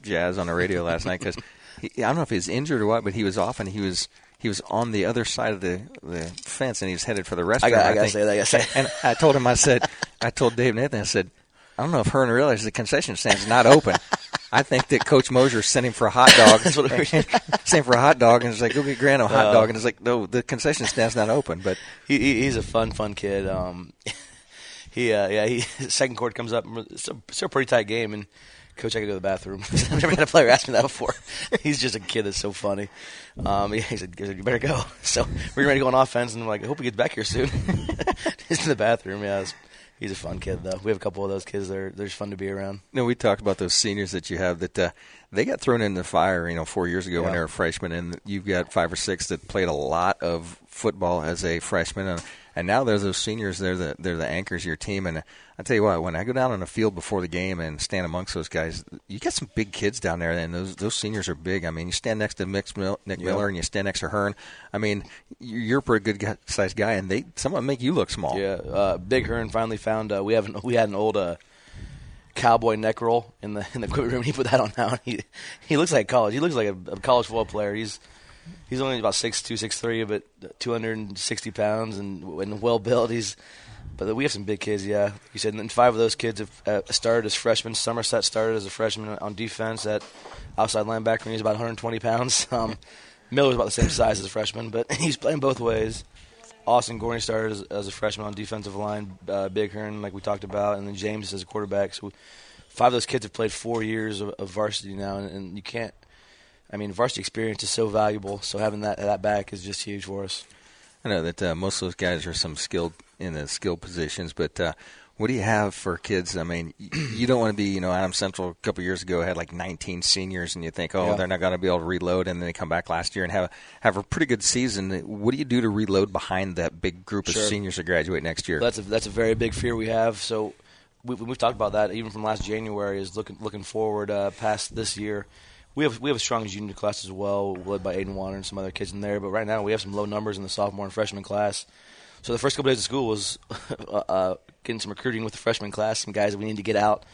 jazz on the radio last night because I don't know if he was injured or what, but he was off and he was he was on the other side of the, the fence and he was headed for the I restaurant. got I gotta think. say that. I gotta say. And I told him, I said, I told Dave Nathan, I said, I don't know if Hearn realizes the concession stand's not open. I think that Coach Mosier sent him for a hot dog. That's what it sent him for a hot dog, and it's like, go get Grant a hot Uh, dog, and it's like, no, the concession stand's not open. But he, he he's a fun fun kid. Um, he uh, yeah he second quarter comes up. It's a, it's a pretty tight game, and coach, I gotta go to the bathroom. I've never had a player ask me that before. he's just a kid that's so funny. Um, yeah, he said, he said, "You better go." So we're ready to go on offense, and I'm like, "I hope he gets back here soon." He's in the bathroom. Yeah, it's, he's a fun kid though. We have a couple of those kids. They're they're just fun to be around. you know, we talked about those seniors that you have that uh, they got thrown in the fire, you know, four years ago when they were freshmen, and you've got five or six that played a lot of football as a freshman, and, and now there's those seniors. They're the they're the anchors of your team, and I tell you what, when I go down on the field before the game and stand amongst those guys, you got some big kids down there, and those those seniors are big. I mean, you stand next to Nick, Mil- Nick Yeah. Miller, and you stand next to Hearn. I mean, you- you're a pretty good sized guy, and they some of them make you look small. Yeah, uh, Big Hearn finally found. Uh, we have an, we had an old uh, cowboy neck roll in the in the equipment room. He put that on now. He he looks like college. He looks like a, a college football player. He's he's only about six two, six three, but two hundred and sixty pounds and and well built. He's but we have some big kids. Yeah, you said, and five of those kids have uh, started as freshmen. Somerset started as a freshman on defense at outside linebacker. He's about 120 pounds. Um, Miller's about the same size as a freshman, but he's playing both ways. Austin Gorney started as, as a freshman on defensive line. Uh, Big Hearn, like we talked about, and then James as a quarterback. So five of those kids have played four years of, of varsity now, and, and you can't. I mean, varsity experience is so valuable. So having that that back is just huge for us. I know that uh, most of those guys are some skilled in the skilled positions, but uh, what do you have for kids? I mean, you don't want to be, you know, Adams Central a couple years ago had like 19 seniors, and you think, oh, Yeah. they're not going to be able to reload, and then they come back last year and have have a pretty good season. What do you do to reload behind that big group of seniors that graduate next year? That's a that's a very big fear we have. So we, we've talked about that even from last January. Is looking looking forward uh, past this year. We have we have a strong junior class as well, led by Aiden Warner and some other kids in there. But right now we have some low numbers in the sophomore and freshman class. So the first couple days of school was uh, uh, getting some recruiting with the freshman class, some guys that we need to get out.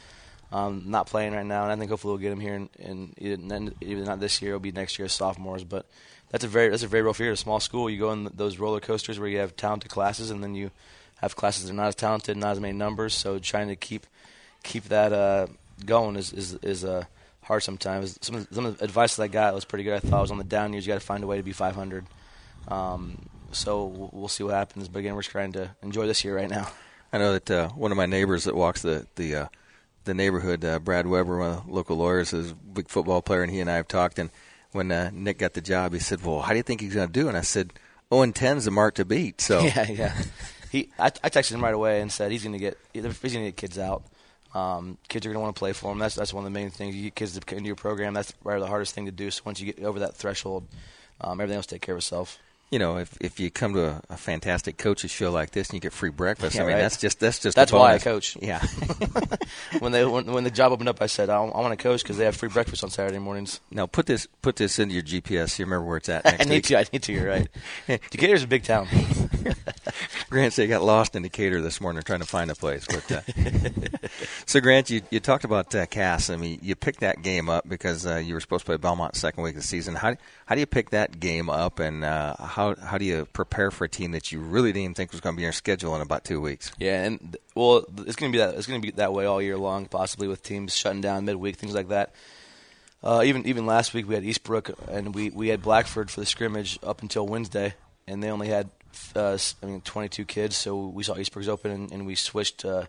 Um, not playing right now, and I think hopefully we'll get them here. In, in either, either not this year, it'll be next year as sophomores. But that's a very that's a very real fear. At a small school, you go on those roller coasters where you have talented classes, and then you have classes that are not as talented, not as many numbers. So trying to keep keep that uh, going is is, is uh, hard sometimes. Some of, the, some of the advice that I got was pretty good. I thought I was on the down years. You got to find a way to be 500. Um, so we'll, we'll see what happens. But again, we're just trying to enjoy this year right now. I know that uh, one of my neighbors that walks the the uh, the neighborhood, uh, Brad Weber, one of the local lawyers, is a big football player, and he and I have talked. And when uh, Nick got the job, he said, "Well, how do you think he's going to do?" And I said, "Oh, and 10's the mark to beat." So yeah, yeah. He, I, I texted him right away and said he's going to get he's going to get kids out. Um, kids are going to want to play for them. That's that's one of the main things. You get kids into your program. That's probably the hardest thing to do. So once you get over that threshold, um, everything else take care of itself. you know, if if you come to a, a fantastic coaches show like this and you get free breakfast, Yeah, I mean, right. that's just that's just That's why I coach. Yeah. when they when, when the job opened up, I said I, I want to coach because they have free breakfast on Saturday mornings. now put this put this into your GPS. So you remember where it's at I need week. to. I need to. You're right. Decatur's a big town. Grant said he got lost in Decatur this morning trying to find a place. But uh, so, Grant, you, you talked about uh, Cass. I mean, you picked that game up because uh, you were supposed to play Bellmont second week of the season. How how do you pick that game up, and uh, how how do you prepare for a team that you really didn't think was going to be in your schedule in about two weeks? Yeah, and well, it's going to be that it's going to be that way all year long, possibly with teams shutting down midweek, things like that. Uh, even even last week we had Eastbrook and we, we had Blackford for the scrimmage up until Wednesday, and they only had uh, I mean 22 kids, so we saw Eastbrook's open and, and we switched uh,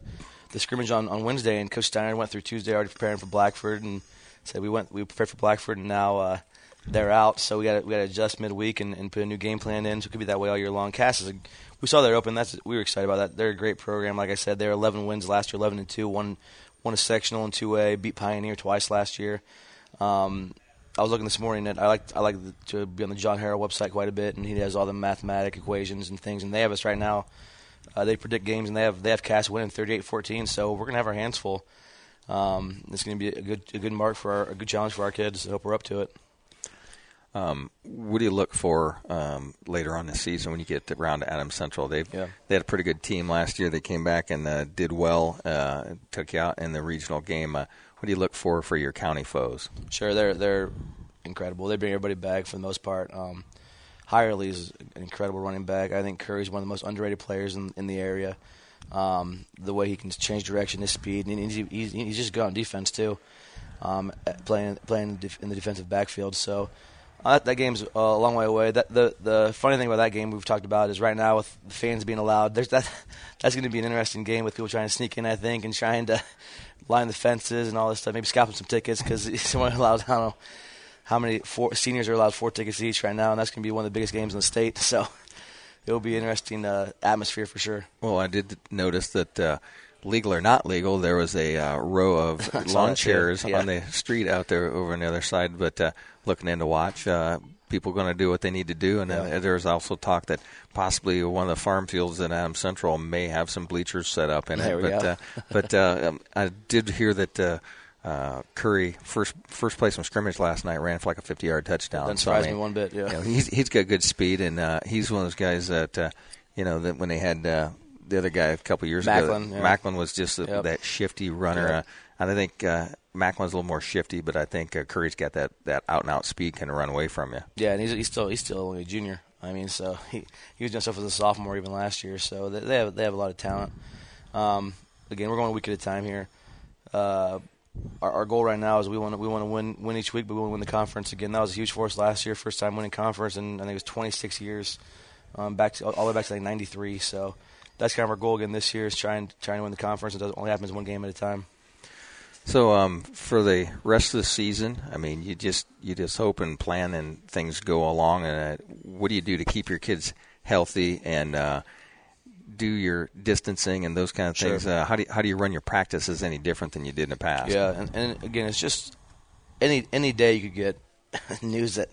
the scrimmage on, on Wednesday, and Coach Steiner went through Tuesday already preparing for Blackford and said we went we prepared for Blackford and now uh, they're out, so we got we got to adjust midweek and, and put a new game plan in. So it could be that way all year long. Cass is a, we saw they're open. That's we were excited about that. They're a great program. Like I said, they're 11 wins last year, 11 and two, one one a sectional and two A. Beat Pioneer twice last year. Um, I was looking this morning at I like I like to be on the John Harrell website quite a bit, and he has all the mathematic equations and things. And they have us right now. Uh, they predict games, and they have they have Cass winning 38-14. So we're gonna have our hands full. Um, it's gonna be a good a good mark for our, a good challenge for our kids. I hope we're up to it. Um, what do you look for um, later on this season when you get around to Adams Central? They Yeah. they had a pretty good team last year. They came back and uh, did well, uh, took you out in the regional game. Uh, what do you look for for your county foes? Sure, they're they're incredible. They bring everybody back for the most part. Um, Hirely is an incredible running back. I think Curry's one of the most underrated players in, in the area. Um, the way he can change direction, his speed, and he's, he's, he's just good on defense too, um, playing playing in the defensive backfield. So uh, that, that game's a long way away. That the the funny thing about that game we've talked about is right now with the fans being allowed, there's that that's going to be an interesting game with people trying to sneak in, I think, and trying to line the fences and all this stuff. Maybe scalping some tickets because someone allowed I don't know how many four seniors are allowed four tickets each right now, and that's going to be one of the biggest games in the state. So it will be an interesting uh, atmosphere for sure. Well, I did notice that, uh, legal or not legal, there was a uh, row of lawn chairs Yeah. on the street out there over on the other side. But uh, looking in to watch, uh, people going to do what they need to do. And Yeah. uh, there was also talk that possibly one of the farm fields in Adams Central may have some bleachers set up in There it. we but uh, but uh, um, I did hear that. Uh, uh, Curry first first place in scrimmage last night ran for like a 50 yard touchdown. Doesn't So, I mean, me one bit. Yeah. you know, he's he's got good speed, and uh, he's one of those guys that uh, you know that when they had uh, the other guy a couple years Macklin, ago, yeah. Macklin was just a, Yep. that shifty runner, Yep. I think uh, Macklin's a little more shifty, but I think uh, Curry's got that that out and out speed, can run away from you. Yeah, and he's, he's still he's still only a junior. I mean, so he he was doing stuff as a sophomore even last year. So they, they have they have a lot of talent. Um, again, we're going a week at a time here. Uh, our, our goal right now is we want to we want to win win each week, but we want to win the conference again. That was a huge for us last year, first time winning conference, and I think it was 26 years, um, back to, all the way back to like '93. So that's kind of our goal again this year is trying trying to win the conference. It only happens one game at a time. So um, for the rest of the season, I mean, you just you just hope and plan and things go along. And uh, what do you do to keep your kids healthy and uh, do your distancing and those kind of Sure. things? Uh, how do you, how do you run your practices any different than you did in the past? Yeah, and, and again, it's just any any day you could get news that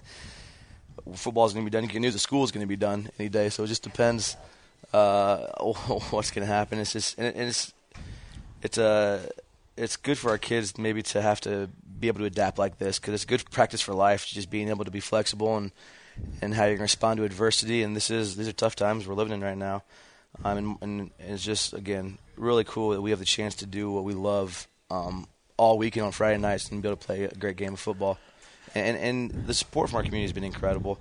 football's going to be done. You get news that school's going to be done any day. So it just depends uh, what's going to happen. It's just and, it, and it's it's uh, it's good for our kids maybe to have to be able to adapt like this because it's good practice for life. Just being able to be flexible and and how going to respond to adversity. And this is these are tough times we're living in right now. Um, and, and it's just again really cool that we have the chance to do what we love um, all weekend on Friday nights and be able to play a great game of football. And and the support from our community has been incredible.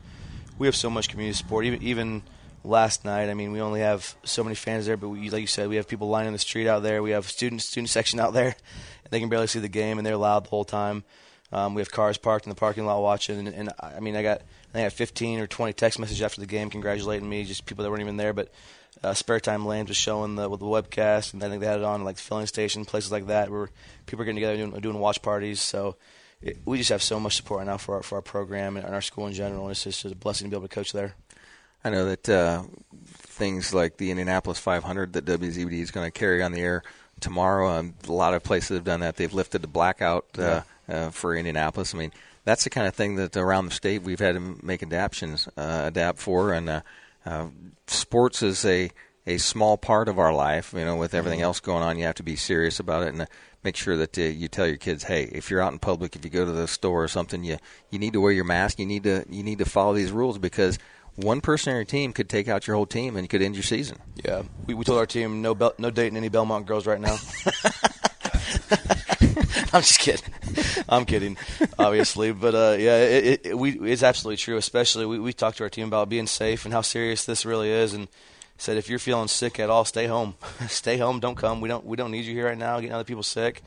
We have so much community support. Even even last night, I mean, we only have so many fans there, but we, like you said, we have people lining the street out there. We have student student section out there, and they can barely see the game, and they're loud the whole time. Um, we have cars parked in the parking lot watching, and, and I mean, I got I think I had 15 or 20 text messages after the game congratulating me, just people that weren't even there, but uh, Spare Time Lanes was showing the with the webcast, and I think they had it on like the filling station, places like that, where people are getting together doing, doing watch parties. So we just have so much support right now for our, for our program and our school in general, and it's just a blessing to be able to coach there. I know that uh, things like the Indianapolis 500 that WZBD is going to carry on the air tomorrow. Um, a lot of places have done that. They've lifted the blackout uh, uh, for Indianapolis. I mean, that's the kind of thing that around the state we've had to make adaptations, uh, adapt for. And uh, uh, sports is a a small part of our life. You know, with everything else going on, you have to be serious about it and uh, make sure that uh, you tell your kids, hey, if you're out in public, if you go to the store or something, you you need to wear your mask. You need to you need to follow these rules because one person on your team could take out your whole team and you could end your season. Yeah, we, we told our team no bel- no dating any Bellmont girls right now. I'm just kidding. I'm kidding, obviously, but uh, yeah, it, it, we, it's absolutely true. Especially we, we talked to our team about being safe and how serious this really is, and said if you're feeling sick at all, stay home. stay home. Don't come. We don't we don't need you here right now. Getting other people sick.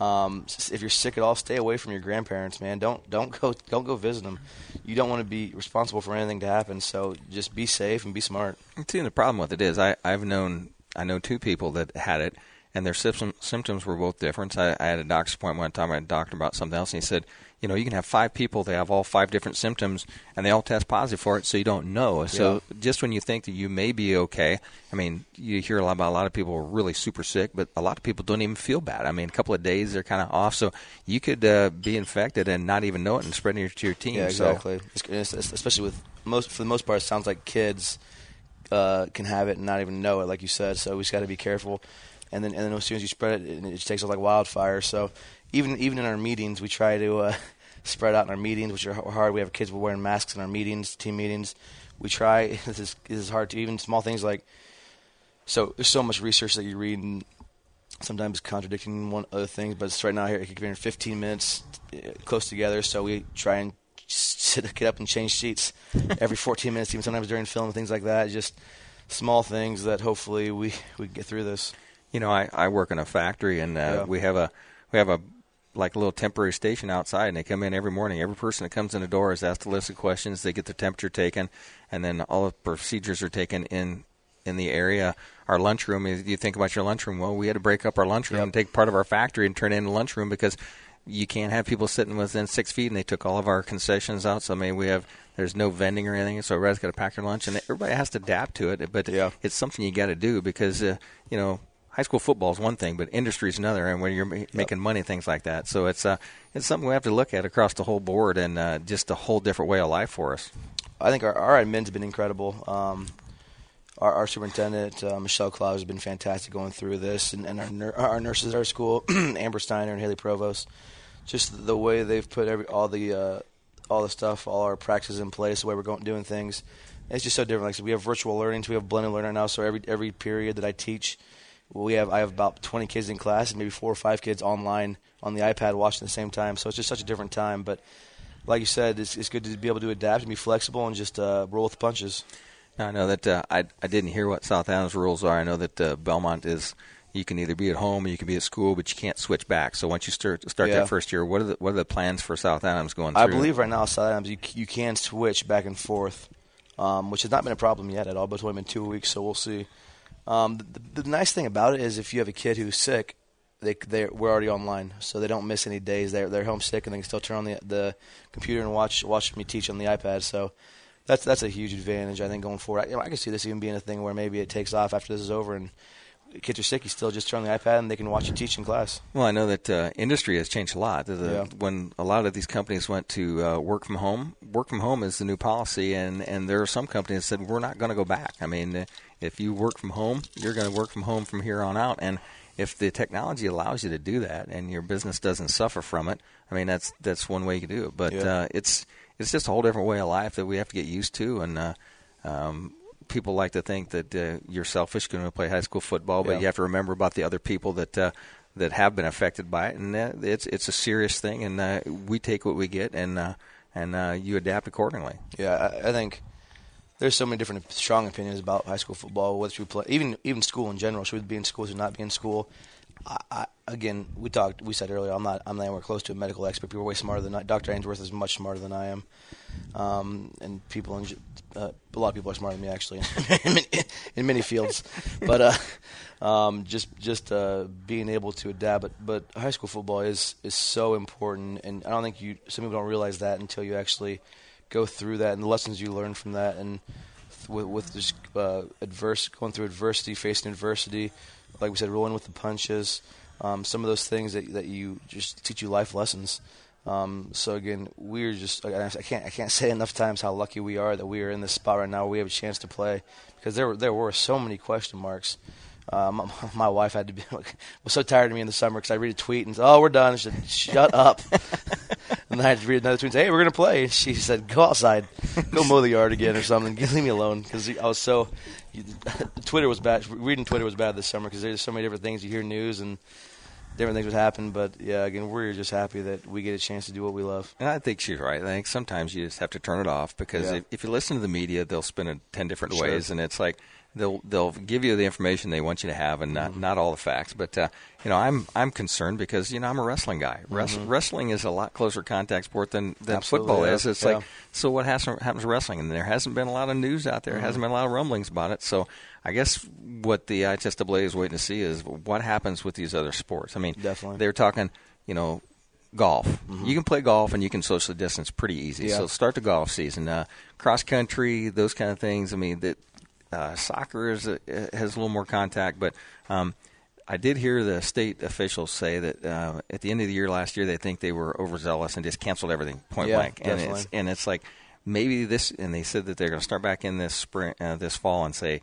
Um, if you're sick at all, stay away from your grandparents, man. Don't don't go don't go visit them. You don't want to be responsible for anything to happen. So just be safe and be smart. See, the problem with it is, I, I've known I know two people that had it, and their symptom, symptoms were both different. I, I had a doctor's appointment one time. I had a doctor about something else, and he said, you know, you can have five people. They have all five different symptoms, and they all test positive for it, so you don't know. So just when you think that you may be okay, I mean, you hear a lot about a lot of people are really super sick, but a lot of people don't even feel bad. I mean, a couple of days they're kind of off, so you could uh, be infected and not even know it and spread it to your team. Yeah, So- exactly. It's, it's, especially with most, for the most part, it sounds like kids uh, can have it and not even know it, like you said. So we just got to be careful. And then, and then as soon as you spread it, it, it takes off like wildfire. So even even in our meetings, we try to uh, spread out in our meetings, which are hard. We have kids we're wearing masks in our meetings, team meetings. We try. This is this is hard to even small things like. So there's so much research that you read and sometimes contradicting one other things. But it's right now here, it could be in 15 minutes, uh, close together. So we try and sit, get up and change sheets every 14 minutes, even sometimes during film and things like that. Just small things that hopefully we we get through this. You know, I, I work in a factory, and uh, Yeah. we have a we have a like a little temporary station outside, and they come in every morning. Every person that comes in the door is asked a list of questions. They get their temperature taken, and then all the procedures are taken in in the area. Our lunchroom. is- You think about your lunchroom. Well, we had to break up our lunchroom and take part of our factory and turn it into a lunchroom because you can't have people sitting within six feet, and they took all of our concessions out. So I mean, we have there's no vending or anything, so everybody's got to pack their lunch, and everybody has to adapt to it. But Yeah. it's something you got to do because uh, you know high school football is one thing, but industry is another, and when you're ma- making money, things like that. So it's uh, it's something we have to look at across the whole board, and uh, just a whole different way of life for us. I think our, our admin's been incredible. Um, our, our superintendent uh, Michelle Cloud has been fantastic going through this, and, and our nur- our nurses at our school, Amber Steiner and Haley Provost, just the way they've put every all the uh, all the stuff, all our practices in place, the way we're going doing things. It's just so different. Like said, we have virtual learning, so we have blended learning now. So every every period that I teach, we have I have about 20 kids in class and maybe four or five kids online on the iPad watching at the same time. So it's just such a different time, but like you said, it's, it's good to be able to adapt and be flexible and just uh, roll with the punches. Now, I know that uh, I I didn't hear what South Adams rules are. I know that uh, Bellmont is you can either be at home or you can be at school, but you can't switch back. So once you start start Yeah. that first year, what are the what are the plans for South Adams going through? I believe right now, South Adams, you, you can switch back and forth, um, which has not been a problem yet at all, but it's only been two weeks, so we'll see. Um, the, the nice thing about it is if you have a kid who's sick, they they we're already online, so they don't miss any days. They're they're homesick and they can still turn on the the computer and watch watch me teach on the iPad. So that's that's a huge advantage. I think going forward. I, you know, I can see this even being a thing where maybe it takes off after this is over and kids are sick. You still just turn on the iPad and they can watch you teach in class. Well, I know that uh, industry has changed a lot. The, Yeah. When a lot of these companies went to uh, work from home, work from home is the new policy, and, and there are some companies that said we're not going to go back. I mean, uh, if you work from home, you're going to work from home from here on out, and if the technology allows you to do that and your business doesn't suffer from it, I mean that's that's one way you can do it. But Yeah. uh, it's it's just a whole different way of life that we have to get used to, and uh, um, people like to think that uh, you're selfish going to play high school football, but Yeah. you have to remember about the other people that uh, that have been affected by it, and uh, it's it's a serious thing, and uh, we take what we get, and uh, and uh, you adapt accordingly. Yeah, I, I think there's so many different strong opinions about high school football. Whether we play, even even school in general, should we be in school, should not be in school. I, I, again, we talked. We said earlier, I'm not. I'm not anywhere close to a medical expert. People are way smarter than I. Dr. Ainsworth is much smarter than I am, um, and people in, uh, a lot of people are smarter than me actually in, many, in many fields. But uh, um, just just uh, being able to adapt. But, but high school football is is so important, and I don't think you. Some people don't realize that until you actually go through that and the lessons you learn from that, and with, with just uh, adverse going through adversity, facing adversity, like we said, rolling with the punches. Um, some of those things that that you just teach you life lessons. Um, so again, we're just I can't I can't say enough times how lucky we are that we are in this spot right now. Where we have a chance to play because there there were so many question marks. Uh, my, my wife had to be was so tired of me in the summer because I read a tweet and said, "Oh, we're done." She said, "Shut up." and then I had to read another tweet and say, "Hey, we're gonna play." And she said, "Go outside, go mow the yard again or something. Leave me alone." Because I was so Twitter was bad. Reading Twitter was bad this summer because there's so many different things you hear news and different things would happen. But yeah, again, we're just happy that we get a chance to do what we love. And I think she's right. I think sometimes you just have to turn it off because Yeah. if, if you listen to the media, they'll spin it ten different Sure. ways, and it's like they'll they'll give you the information they want you to have and Mm-hmm. not not all the facts. But uh, you know, I'm I'm concerned because you know I'm a wrestling guy. Wrest- Wrestling is a lot closer contact sport than than Mm-hmm. Absolutely, football yeah. is. It's Yeah. like so what has, happens to wrestling, and there hasn't been a lot of news out there. Mm-hmm. Hasn't been a lot of rumblings about it. So I guess what the IHSAA is waiting to see is what happens with these other sports. I mean, Definitely. they're talking, you know, golf. You can play golf and you can social distance pretty easy. Mm-hmm. Yeah. So start the golf season. Uh, cross country, those kind of things. I mean, that uh, soccer is a, has a little more contact, but um, I did hear the state officials say that uh, at the end of the year last year they think they were overzealous and just canceled everything point Yeah, blank. And definitely. it's and it's like maybe this, and they said that they're going to start back in this spring, uh, this fall, and say.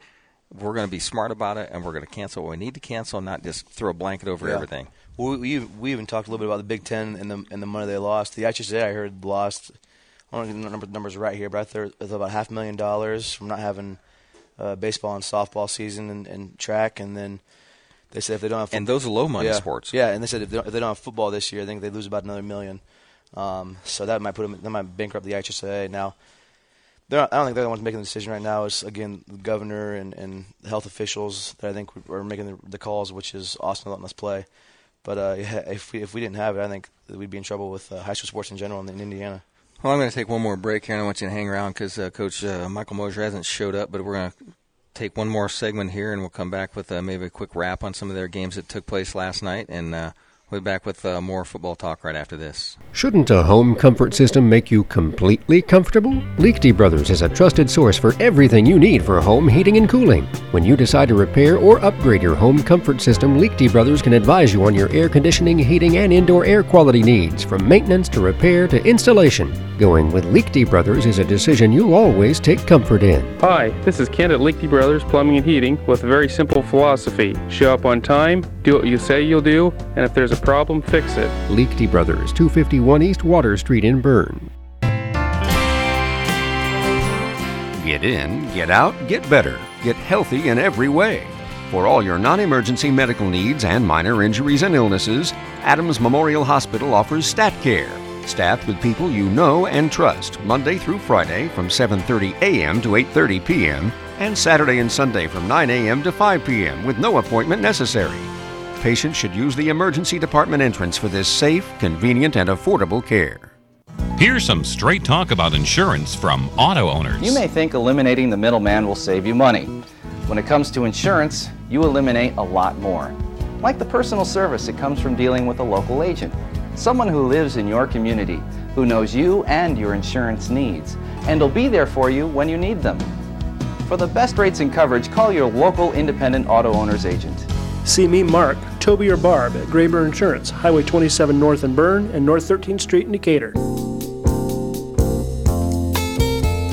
We're going to be smart about it, and we're going to cancel what we need to cancel, not just throw a blanket over Yeah. everything. Well, we we even talked a little bit about the Big Ten and the and the money they lost. The IHSA I heard lost. I don't know if the numbers right here, but I thought it was about half a million dollars from not having uh, baseball and softball season and, and track, and then they said if they don't have football, And those are low money yeah, sports. yeah, and they said if they, don't, if they don't have football this year, I think they lose about another million. Um, so that might put them that might bankrupt the IHSA. Now, they're not, I don't think they're the ones making the decision right now. It's again the governor and, and the health officials that I think are making the, the calls, which is Austin letting us play. But uh, yeah, if we if we didn't have it, I think that we'd be in trouble with uh, high school sports in general in, in Indiana. Well, I'm going to take one more break here, and I want you to hang around because uh, Coach uh, Michael Mosier hasn't showed up. But we're going to take one more segment here, and we'll come back with uh, maybe a quick wrap on some of their games that took place last night, and uh, we'll be back with uh, more football talk right after this. Shouldn't a home comfort system make you completely comfortable? Leakey Brothers is a trusted source for everything you need for home heating and cooling. When you decide to repair or upgrade your home comfort system, Leakey Brothers can advise you on your air conditioning, heating, and indoor air quality needs, from maintenance to repair to installation. Going with Leakey Brothers is a decision you'll always take comfort in. Hi, this is Kent at Leakey Brothers Plumbing and Heating with a very simple philosophy. Show up on time, do what you say you'll do, and if there's a problem, fix it. Leakey Brothers, 251 East Water Street in Berne. Get in, get out, get better, get healthy in every way. For all your non emergency medical needs and minor injuries and illnesses, Adams Memorial Hospital offers Stat Care, staffed with people you know and trust, Monday through Friday from 7:30 a.m. to 8:30 p.m. and Saturday and Sunday from 9 a.m. to 5 p.m. with no appointment necessary. Patients should use the emergency department entrance for this safe, convenient, and affordable care. Here's some straight talk about insurance from auto owners. You may think eliminating the middleman will save you money. When it comes to insurance, you eliminate a lot more. Like the personal service that comes from dealing with a local agent, someone who lives in your community, who knows you and your insurance needs and will be there for you when you need them. For the best rates and coverage, call your local independent auto owner's agent. See me, Mark, Toby, or Barb at Graber Insurance, Highway 27 North in Berne and North 13th Street in Decatur.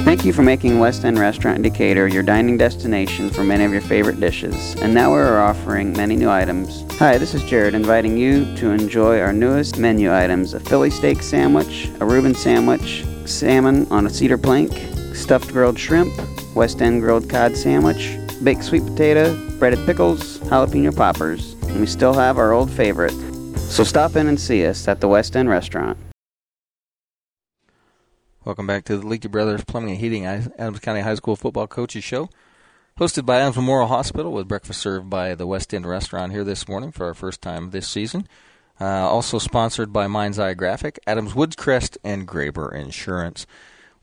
Thank you for making West End Restaurant in Decatur your dining destination for many of your favorite dishes. And now we're offering many new items. Hi, this is Jared inviting you to enjoy our newest menu items a Philly steak sandwich, a Reuben sandwich, salmon on a cedar plank, stuffed grilled shrimp, West End grilled cod sandwich, baked sweet potato, breaded pickles, jalapeno poppers. And we still have our old favorite. So stop in and see us at the West End Restaurant. Welcome back to the Leakey Brothers Plumbing and Heating Adams County High School Football Coaches Show. Hosted by Adams Memorial Hospital with breakfast served by the West End Restaurant here this morning for our first time this season. Uh, also sponsored by Mind's Eye Graphic, Adams Woodcrest, and Graber Insurance.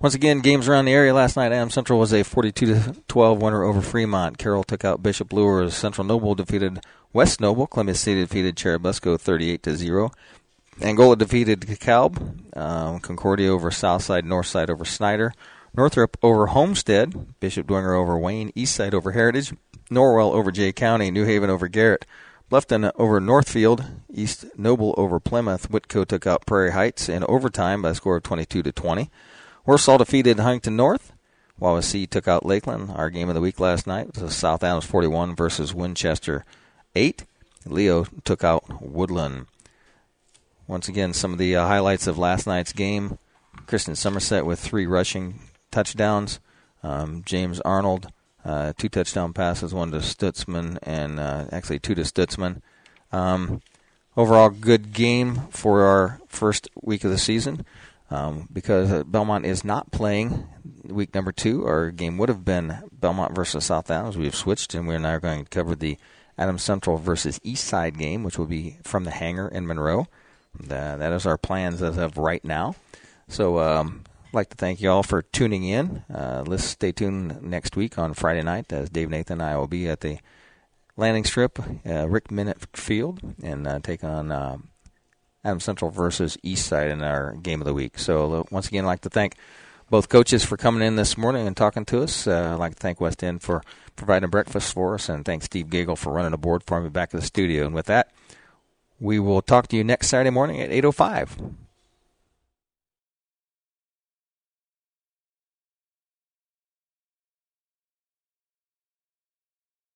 Once again, games around the area last night. Adams Central was a 42 12 winner over Fremont. Carroll took out Bishop Luers. Central Noble defeated West Noble. Columbia City defeated Churubusco 38 to 0. Angola defeated DeKalb. Um, Concordia over Southside. Northside over Snider. Northrop over Homestead. Bishop Dwenger over Wayne. Eastside over Heritage. Norwell over Jay County. New Haven over Garrett. Bluffton over Northfield. East Noble over Plymouth. Whitko took out Prairie Heights in overtime by a score of 22 to 20. Warsaw defeated Huntington North. Wawasee took out Lakeland. Our game of the week last night was South Adams 41 versus Winchester 8. Leo took out Woodland. Once again, some of the uh, highlights of last night's game. Kristen Somerset with three rushing touchdowns. Um, James Arnold, uh, two touchdown passes, one to Stutzman, and uh, actually two to Stutzman. Um, overall, good game for our first week of the season. Um, because Bellmont is not playing week number two, our game would have been Bellmont versus South Adams. We have switched, and we're now going to cover the Adams Central versus East Side game, which will be from the hangar in Monroe. Uh, that is our plans as of right now. So, um, I'd like to thank you all for tuning in. Uh, let's stay tuned next week on Friday night as Dave Nathan and I will be at the landing strip, uh, Rick Minute Field, and uh, take on Adams Central versus East Side in our game of the week. So, once again, I'd like to thank both coaches for coming in this morning and talking to us. Uh, I'd like to thank West End for providing breakfast for us, and thanks Steve Gagel for running the board for me back at the studio. And with that, we will talk to you next Saturday morning at 8.05.